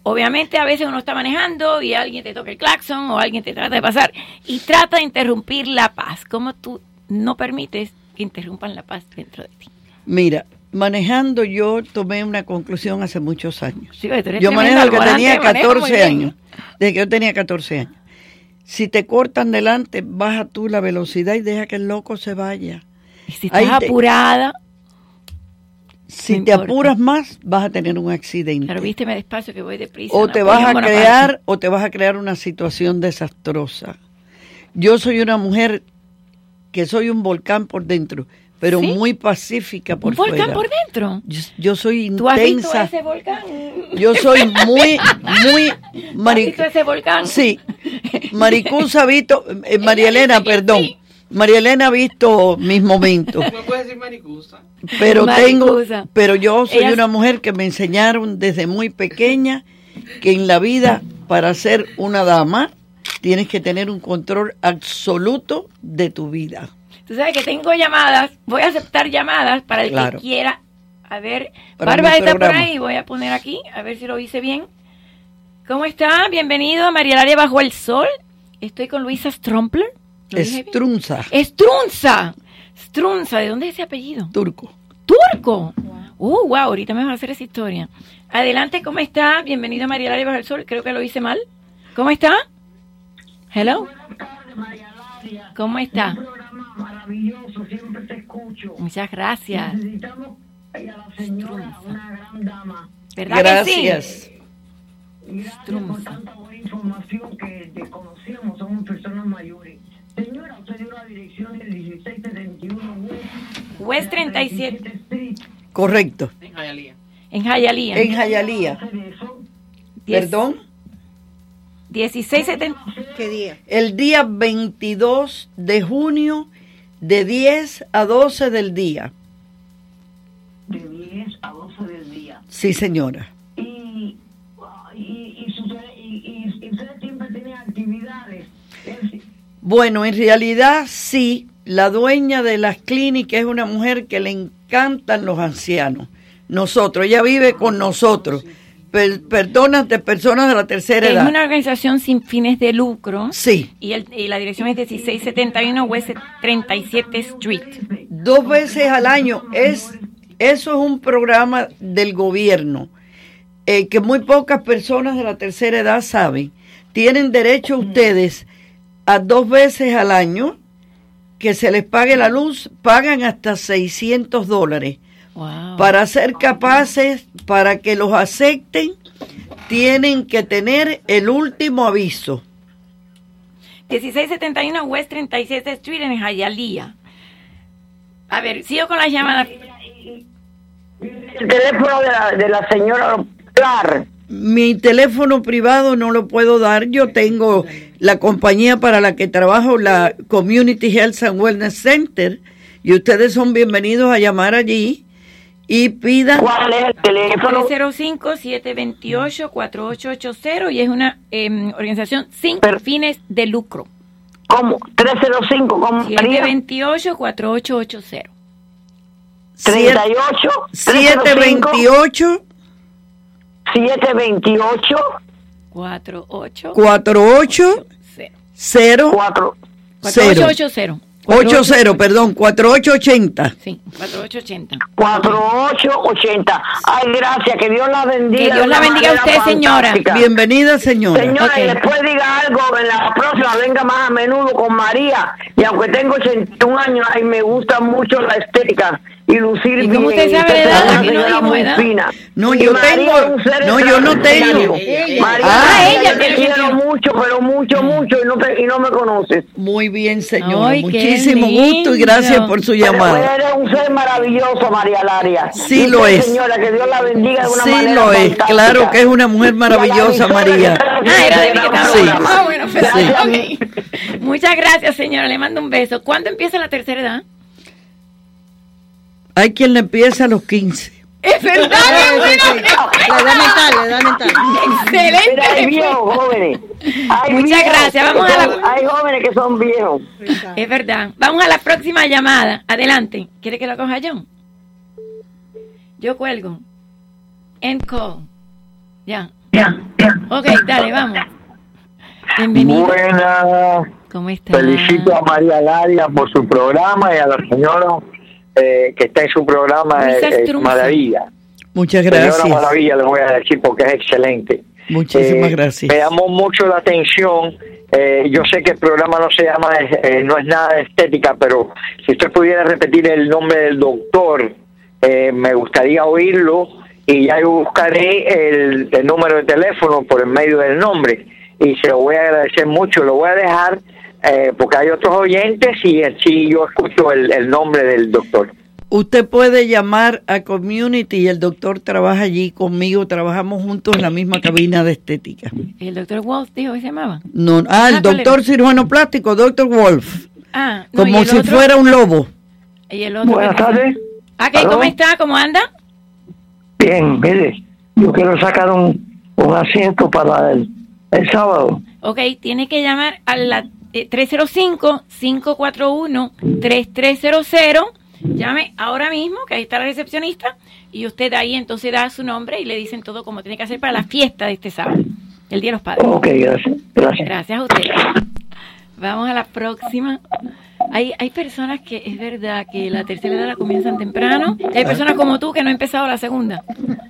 Speaker 7: Obviamente a veces uno está manejando y alguien te toca el claxon o alguien te trata de pasar y trata de interrumpir la paz. ¿Cómo tú no permites que interrumpan la paz dentro de ti?
Speaker 8: Mira, manejando yo tomé una conclusión hace muchos años.
Speaker 7: Sí,
Speaker 8: Yo manejo que tenía
Speaker 7: manejas muy
Speaker 8: 14
Speaker 7: bien.
Speaker 8: años. Desde que yo tenía 14 años. Si te cortan delante, baja tú la velocidad y deja que el loco se vaya.
Speaker 7: Y si estás
Speaker 8: Ahí te-
Speaker 7: apurada,
Speaker 8: Si
Speaker 7: No
Speaker 8: te
Speaker 7: importa.
Speaker 8: apuras más, vas a tener un accidente.
Speaker 7: pero vísteme despacio que voy deprisa.
Speaker 8: o
Speaker 7: no
Speaker 8: te vas a crear o te vas a crear una situación desastrosa. Yo soy una mujer que soy un volcán por dentro, pero
Speaker 7: ¿Sí?
Speaker 8: muy pacífica por
Speaker 7: ¿Un volcán
Speaker 8: fuera.
Speaker 7: por dentro?
Speaker 8: Yo, yo soy
Speaker 7: ¿Tú has visto
Speaker 8: intensa.
Speaker 7: ese volcán?
Speaker 8: Yo soy muy, muy
Speaker 7: ¿Has
Speaker 8: mari-
Speaker 7: visto ese volcán?
Speaker 8: Sí. Maricusa ha visto, eh, María Elena, perdón. María Elena ha visto mis momentos.
Speaker 13: ¿Me puedes decir maricusa?
Speaker 8: Pero tengo, pero yo soy una mujer que me enseñaron desde muy pequeña que en la vida para ser una dama tienes que tener un control absoluto de tu vida.
Speaker 7: Tú sabes que tengo llamadas, voy a aceptar llamadas para el
Speaker 8: Claro.
Speaker 7: que quiera. A ver,
Speaker 8: Para
Speaker 7: Barba
Speaker 8: mi
Speaker 7: está por ahí, voy a poner aquí, a ver si lo hice bien. ¿Cómo está? Bienvenido a María Laria Bajo el Sol. Estoy con Luisa Strompler.
Speaker 8: Estrunza,
Speaker 7: Strunza. Strunza, ¿de dónde es ese apellido?
Speaker 8: turco.
Speaker 7: Turco. Uh, wow, ahorita me vas a hacer esa historia. Adelante, ¿cómo está? Bienvenido a María Laria Bajo el Sol. Creo que lo hice mal. ¿Cómo está? Hello. ¿Cómo está?
Speaker 14: maravilloso, siempre te escucho.
Speaker 7: Muchas gracias.
Speaker 14: Necesitamos a la señora, una gran dama.
Speaker 7: ¿Verdad que sí?
Speaker 8: Gracias.
Speaker 14: Gracias por tanta buena información que desconocíamos, somos personas mayores. Señora, usted dio la dirección del 1671 West,
Speaker 7: West 37
Speaker 14: Street.
Speaker 8: Correcto.
Speaker 13: En Hialeah.
Speaker 7: en Hialeah.
Speaker 8: En Jayalía. Perdón.
Speaker 7: 1670.
Speaker 13: ¿Qué día?
Speaker 8: El día 22 de junio de 10 a 12 del día.
Speaker 14: De 10 a 12 del día.
Speaker 8: Sí, señora. Bueno, en realidad sí, la dueña de las clínicas es una mujer que le encantan los ancianos. Nosotros, ella vive con nosotros. Per- personas de personas de la tercera
Speaker 7: Es
Speaker 8: edad.
Speaker 7: una organización sin fines de lucro.
Speaker 8: Sí.
Speaker 7: Y, el- y la dirección es 1671 West 37 Street.
Speaker 8: Dos veces al año. Es, eso es un programa del gobierno eh, que muy pocas personas de la tercera edad saben. Tienen derecho ustedes a dos veces al año que se les pague la luz, pagan hasta 600 dólares. Para ser capaces, para que los acepten, tienen que tener el último aviso.
Speaker 7: 1671 West 37 Street en Hialeah. A ver, sigo con las llamadas.
Speaker 15: El teléfono de la, de la señora Pilar.
Speaker 8: Mi teléfono privado no lo puedo dar. Yo tengo la compañía para la que trabajo, la Community Health and Wellness Center, y ustedes son bienvenidos a llamar allí y pidan.
Speaker 15: ¿Cuál es el teléfono?
Speaker 7: 305-728-4880 y es una em, organización sin fines de lucro.
Speaker 15: ¿Cómo? 305, ¿cómo? María?
Speaker 7: 728-4880.
Speaker 15: 38
Speaker 8: 728
Speaker 15: 728
Speaker 7: 48
Speaker 8: 48 0
Speaker 7: 4880.
Speaker 8: 80, perdón, 4880.
Speaker 7: Sí, 4880.
Speaker 15: 4880. Ay, gracias, que Dios la bendiga.
Speaker 7: Que Dios la bendiga a usted, señora.
Speaker 15: fantástica.
Speaker 8: Bienvenida, señora.
Speaker 15: Señora, y
Speaker 7: Ok.
Speaker 15: después diga algo, en la próxima venga más a menudo con María. Y aunque tengo 81 años, ay, me gusta mucho la estética y lucir
Speaker 7: ¿Y
Speaker 15: bien.
Speaker 7: cómo usted sabe edad? Aquí no dijimos edad.
Speaker 15: fina.
Speaker 8: No, yo
Speaker 15: María
Speaker 8: tengo-
Speaker 15: es un ser
Speaker 8: no, yo no tengo.
Speaker 15: María,
Speaker 8: Ah,
Speaker 15: ella
Speaker 8: ella
Speaker 15: te quiero
Speaker 8: 21.
Speaker 15: mucho, pero mucho, mucho, y no, te- y no me conoces.
Speaker 8: Muy bien,
Speaker 15: qué
Speaker 8: Muchísimo gusto y gracias por su
Speaker 15: Pero
Speaker 8: llamada.
Speaker 15: Eres un ser maravilloso, María Laria.
Speaker 8: Sí
Speaker 15: Y
Speaker 8: lo es.
Speaker 15: Señora, que Dios la bendiga de una
Speaker 8: Sí
Speaker 15: manera
Speaker 8: lo es,
Speaker 15: fantástica.
Speaker 8: claro que es una mujer maravillosa, María.
Speaker 7: Ah, era de mí que estaba
Speaker 8: Sí.
Speaker 7: Ah, bueno,
Speaker 8: Sí.
Speaker 7: ok. Muchas gracias, señora. Le mando un beso. ¿Cuándo empieza la tercera edad?
Speaker 8: Hay quien le empieza a los 15.
Speaker 7: Es verdad, qué bueno.
Speaker 8: La edad mental, la edad mental.
Speaker 7: Excelente.
Speaker 15: Mira, hay viejos jóvenes. Hay
Speaker 7: Muchas
Speaker 15: viejos
Speaker 7: gracias. Vamos
Speaker 15: que
Speaker 7: a
Speaker 15: son-
Speaker 7: la...
Speaker 15: Hay jóvenes que son viejos.
Speaker 7: Es verdad. Vamos a la próxima llamada. Adelante. ¿Quiere que lo coja yo? Yo cuelgo. End call. Ya. Ok, dale, vamos. Bienvenido.
Speaker 16: Buenas.
Speaker 7: ¿Cómo está?
Speaker 16: Felicito a María Laria por su programa y a la señora eh, que está en su programa.
Speaker 8: Luisa
Speaker 16: eh, eh, maravilla.
Speaker 8: Muchas
Speaker 16: Señora
Speaker 8: gracias.
Speaker 16: Maravilla, le voy a decir porque es excelente.
Speaker 8: Muchísimas
Speaker 16: Eh,
Speaker 8: gracias.
Speaker 16: Me llamó mucho la atención. eh, yo sé que el programa no se llama, eh, no es nada de estética, pero si usted pudiera repetir el nombre del doctor, eh, me gustaría oírlo y ya yo buscaré el, el número de teléfono por el medio del nombre y se lo voy a agradecer mucho. Lo voy a dejar eh, porque hay otros oyentes y así yo escucho el, el nombre del doctor.
Speaker 8: Usted puede llamar a Community y el doctor trabaja allí conmigo. Trabajamos juntos en la misma cabina de estética.
Speaker 7: El doctor Wolf dijo que se llamaba.
Speaker 8: No, ah, el
Speaker 7: Ah, ¿cuál
Speaker 8: doctor cirujano plástico, doctor Wolf.
Speaker 7: Ah, no, ¿y
Speaker 8: Como si
Speaker 7: otro?
Speaker 8: fuera un lobo.
Speaker 7: ¿Y el otro?
Speaker 16: Buenas tardes.
Speaker 7: Ah. ¿Cómo está? ¿Cómo anda?
Speaker 16: Bien, mire, yo quiero sacar un, un asiento para el, el sábado.
Speaker 7: Ok, tiene que llamar a la 305-541-3300. Llame ahora mismo, que ahí está la recepcionista, y usted ahí entonces da su nombre y le dicen todo como tiene que hacer para la fiesta de este sábado, el Día de los Padres.
Speaker 16: Ok, gracias. Gracias.
Speaker 7: Gracias a usted. Vamos a la próxima. Hay, hay personas que es verdad que la tercera edad la comienzan temprano. y hay personas como tú que no han empezado la segunda.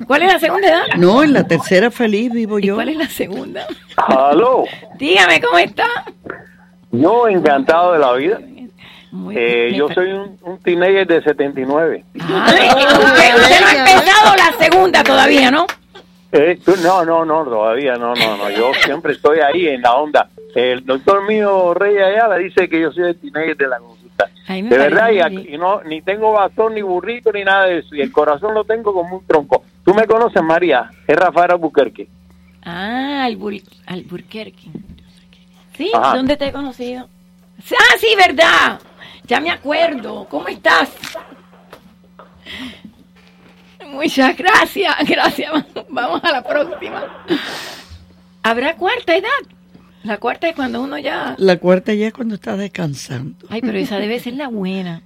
Speaker 7: ¿Cuál es la segunda edad?
Speaker 8: No, en la tercera feliz vivo yo.
Speaker 7: ¿Cuál es la segunda?
Speaker 17: Aló,
Speaker 7: Dígame cómo está.
Speaker 17: Yo encantado de la vida. Eh, yo soy un, un teenager de 79.
Speaker 7: Ay, usted, usted no ha empezado la segunda todavía, ¿no?
Speaker 17: Eh, tú- no, no, no, todavía no, no, no. Yo siempre estoy ahí en la onda. El doctor mío, Rey Ayala, dice que yo soy el teenager de la consulta. De verdad, y, y no, ni tengo bastón, ni burrito, ni nada de eso. Y el corazón lo tengo como un tronco. Tú me conoces, María. Es Rafael Albuquerque.
Speaker 7: Ah, Albur Alburquerque. ¿Sí?
Speaker 17: Ajá.
Speaker 7: ¿Dónde te he conocido? Ah, sí, verdad. Ya me acuerdo. ¿Cómo estás? Muchas gracias, gracias. Vamos a la próxima. ¿Habrá cuarta edad? La cuarta es cuando uno ya...
Speaker 8: La cuarta ya es cuando está descansando.
Speaker 7: Ay, pero esa debe ser la buena.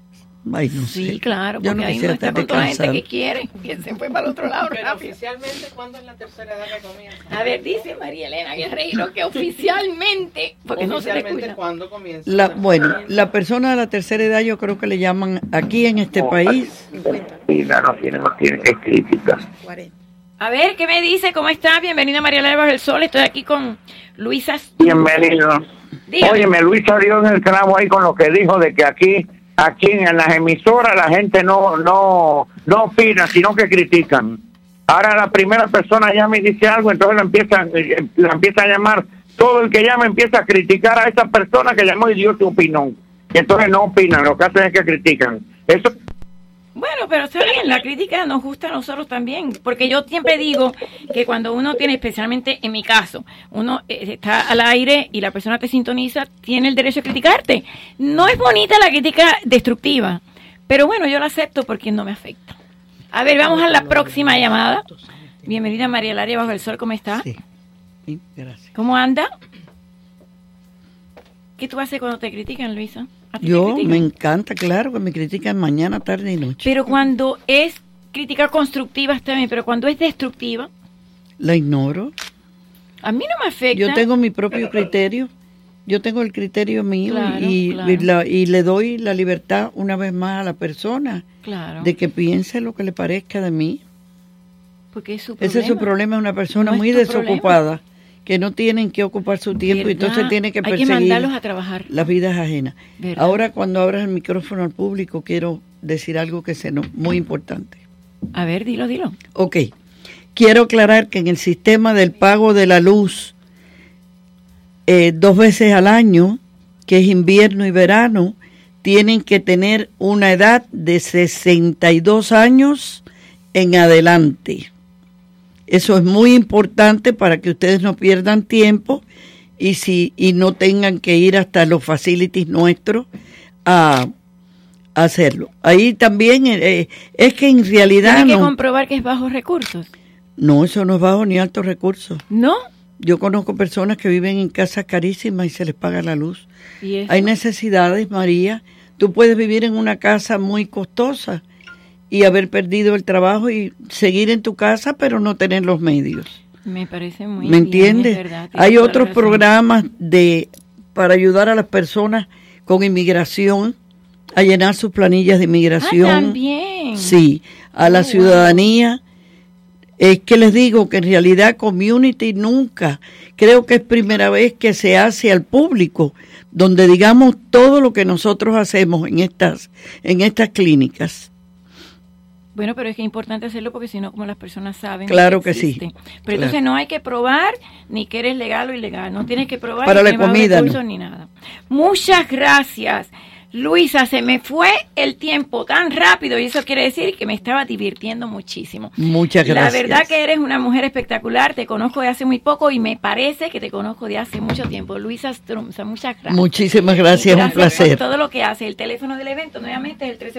Speaker 8: Ay, no
Speaker 7: Sí,
Speaker 8: sé.
Speaker 7: claro,
Speaker 8: Yo
Speaker 7: porque
Speaker 8: no
Speaker 7: ahí uno está con toda la gente que quiere, que se fue para el otro lado
Speaker 13: Pero
Speaker 7: rápido.
Speaker 13: oficialmente, ¿cuándo es la tercera edad que comienza?
Speaker 7: A ver, dice María Elena Guerreiro que oficialmente, porque no se le
Speaker 13: Oficialmente. ¿cuándo comienza?
Speaker 8: La, bueno, la persona de la tercera edad yo creo que le llaman aquí en este país.
Speaker 12: Sí, no, no tiene, no tiene es crítica.
Speaker 7: A ver, ¿qué me dice? ¿Cómo está? Bienvenida María Elena Bajo el Sol. Estoy aquí con Luisa.
Speaker 12: Bienvenido.
Speaker 7: Dígame.
Speaker 12: Óyeme, Luis salió en el clavo ahí con lo que dijo de que aquí, aquí en las emisoras la gente no, no, no opina, sino que critican. Ahora la primera persona llama y dice algo, entonces la empiezan, eh, la empieza a llamar. Todo el que llama empieza a criticar a esa persona que llamó y dio su opinión. Y entonces no opinan, lo que hacen es que critican. Eso
Speaker 7: Bueno, pero está bien, la crítica nos gusta a nosotros también, porque yo siempre digo que cuando uno tiene, especialmente en mi caso, uno eh, está al aire y la persona te sintoniza, tiene el derecho a criticarte. No es bonita la crítica destructiva, pero bueno, yo la acepto porque no me afecta. A ver, vamos a la próxima llamada. Bienvenida María Laria Bajo el Sol, ¿cómo está?
Speaker 8: Sí, gracias.
Speaker 7: ¿Cómo anda? ¿Qué tú haces cuando te critican, Luisa? ¿A ti te
Speaker 8: Yo me encanta, claro, que me critican mañana, tarde y noche.
Speaker 7: Pero cuando es crítica constructiva está bien, pero cuando es destructiva,
Speaker 8: La ignoro.
Speaker 7: a mí no me afecta.
Speaker 8: Yo tengo mi propio criterio. Yo tengo el criterio mío
Speaker 7: Claro,
Speaker 8: y,
Speaker 7: claro.
Speaker 8: y la- y le doy la libertad una vez más a la persona
Speaker 7: Claro.
Speaker 8: de que piense lo que le parezca de mí.
Speaker 7: Porque es su problema.
Speaker 8: Ese es su problema, es una persona
Speaker 7: No
Speaker 8: muy desocupada, que no tienen que ocupar su tiempo y entonces tiene que
Speaker 7: Hay que
Speaker 8: perseguir
Speaker 7: mandarlos a trabajar.
Speaker 8: las vidas ajenas.
Speaker 7: ¿Verdad?
Speaker 8: Ahora cuando abras el micrófono al público quiero decir algo que es muy importante.
Speaker 7: A ver, dilo, dilo.
Speaker 8: Ok. Quiero aclarar que en el sistema del pago de la luz, eh, dos veces al año, que es invierno y verano, tienen que tener una edad de 62 años en adelante. Eso es muy importante para que ustedes no pierdan tiempo y si y no tengan que ir hasta los facilities nuestros a, a hacerlo. Ahí también eh, es que en realidad
Speaker 7: Tiene que
Speaker 8: no,
Speaker 7: comprobar que es bajos recursos.
Speaker 8: no, eso no es bajo ni altos recursos.
Speaker 7: ¿No?
Speaker 8: Yo conozco personas que viven en casas carísimas y se les paga la luz. Hay necesidades, María. Tú puedes vivir en una casa muy costosa y haber perdido el trabajo y seguir en tu casa, pero no tener los medios.
Speaker 7: Me parece muy
Speaker 8: ¿Me entiendes?
Speaker 7: verdad,
Speaker 8: Hay otros programas de para ayudar a las personas con inmigración a llenar sus planillas de inmigración.
Speaker 7: Ah, también.
Speaker 8: Sí, a la
Speaker 7: Oh, wow.
Speaker 8: ciudadanía. Es que les digo que en realidad community nunca, creo que es primera vez que se hace al público, donde digamos todo lo que nosotros hacemos en estas, en estas clínicas.
Speaker 7: Bueno, pero es que es importante hacerlo porque si no, como las personas saben.
Speaker 8: Claro que sí, claro.
Speaker 7: Pero entonces no hay que probar ni que eres legal o ilegal. No tienes que probar
Speaker 8: Para
Speaker 7: ni
Speaker 8: la comida,
Speaker 7: recursos
Speaker 8: no.
Speaker 7: ni nada. Muchas gracias. Luisa, se me fue el tiempo tan rápido y eso quiere decir que me estaba divirtiendo muchísimo.
Speaker 8: Muchas gracias.
Speaker 7: La verdad que eres una mujer espectacular, te conozco de hace muy poco y me parece que te conozco de hace mucho tiempo. Luisa Strumza, muchas gracias.
Speaker 8: Muchísimas gracias, un placer.
Speaker 7: por todo lo que hace. El teléfono del evento nuevamente es el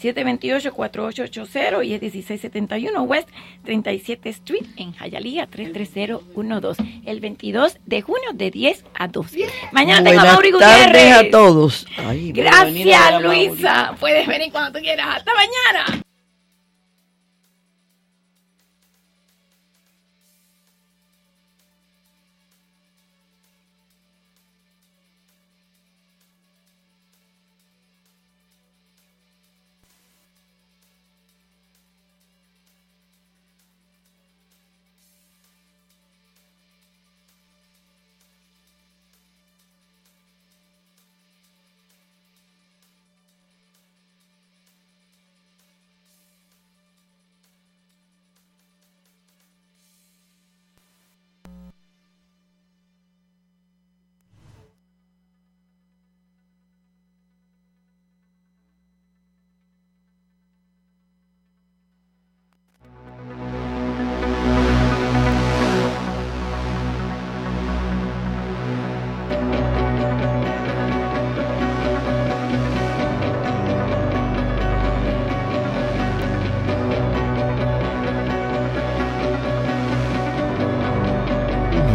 Speaker 7: 305-728-4880 y es 1671 West 37 Street en Hialeah 33012. El 22 de junio de 10 a 2. Mañana tengo a
Speaker 8: Buenas
Speaker 7: Mauri
Speaker 8: tardes
Speaker 7: Gutiérrez.
Speaker 8: a todos. Ay,
Speaker 7: Gracias. Luisa. Puedes venir cuando tú quieras. Hasta mañana.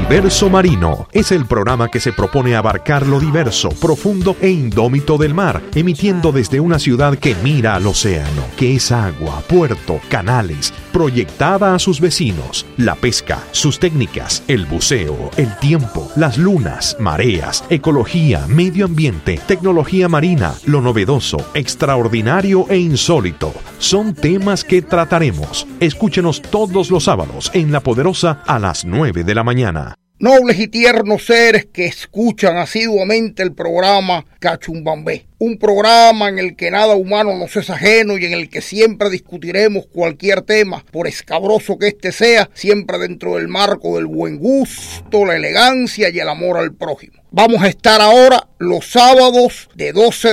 Speaker 6: Universo Marino es el programa que se propone abarcar lo diverso, profundo e indómito del mar, emitiendo desde una ciudad que mira al océano, que es agua, puerto, canales, proyectada a sus vecinos, la pesca, sus técnicas, el buceo, el tiempo, las lunas, mareas, ecología, medio ambiente, tecnología marina, lo novedoso, extraordinario e insólito. Son temas que trataremos. Escúchenos todos los sábados en La Poderosa a las 9 de la mañana.
Speaker 18: Nobles y tiernos seres que escuchan asiduamente el programa Cachumbambé, un programa en el que nada humano nos es ajeno y en el que siempre discutiremos cualquier tema, por escabroso que éste sea, siempre dentro del marco del buen gusto, la elegancia y el amor al prójimo. Vamos a estar ahora los sábados de 12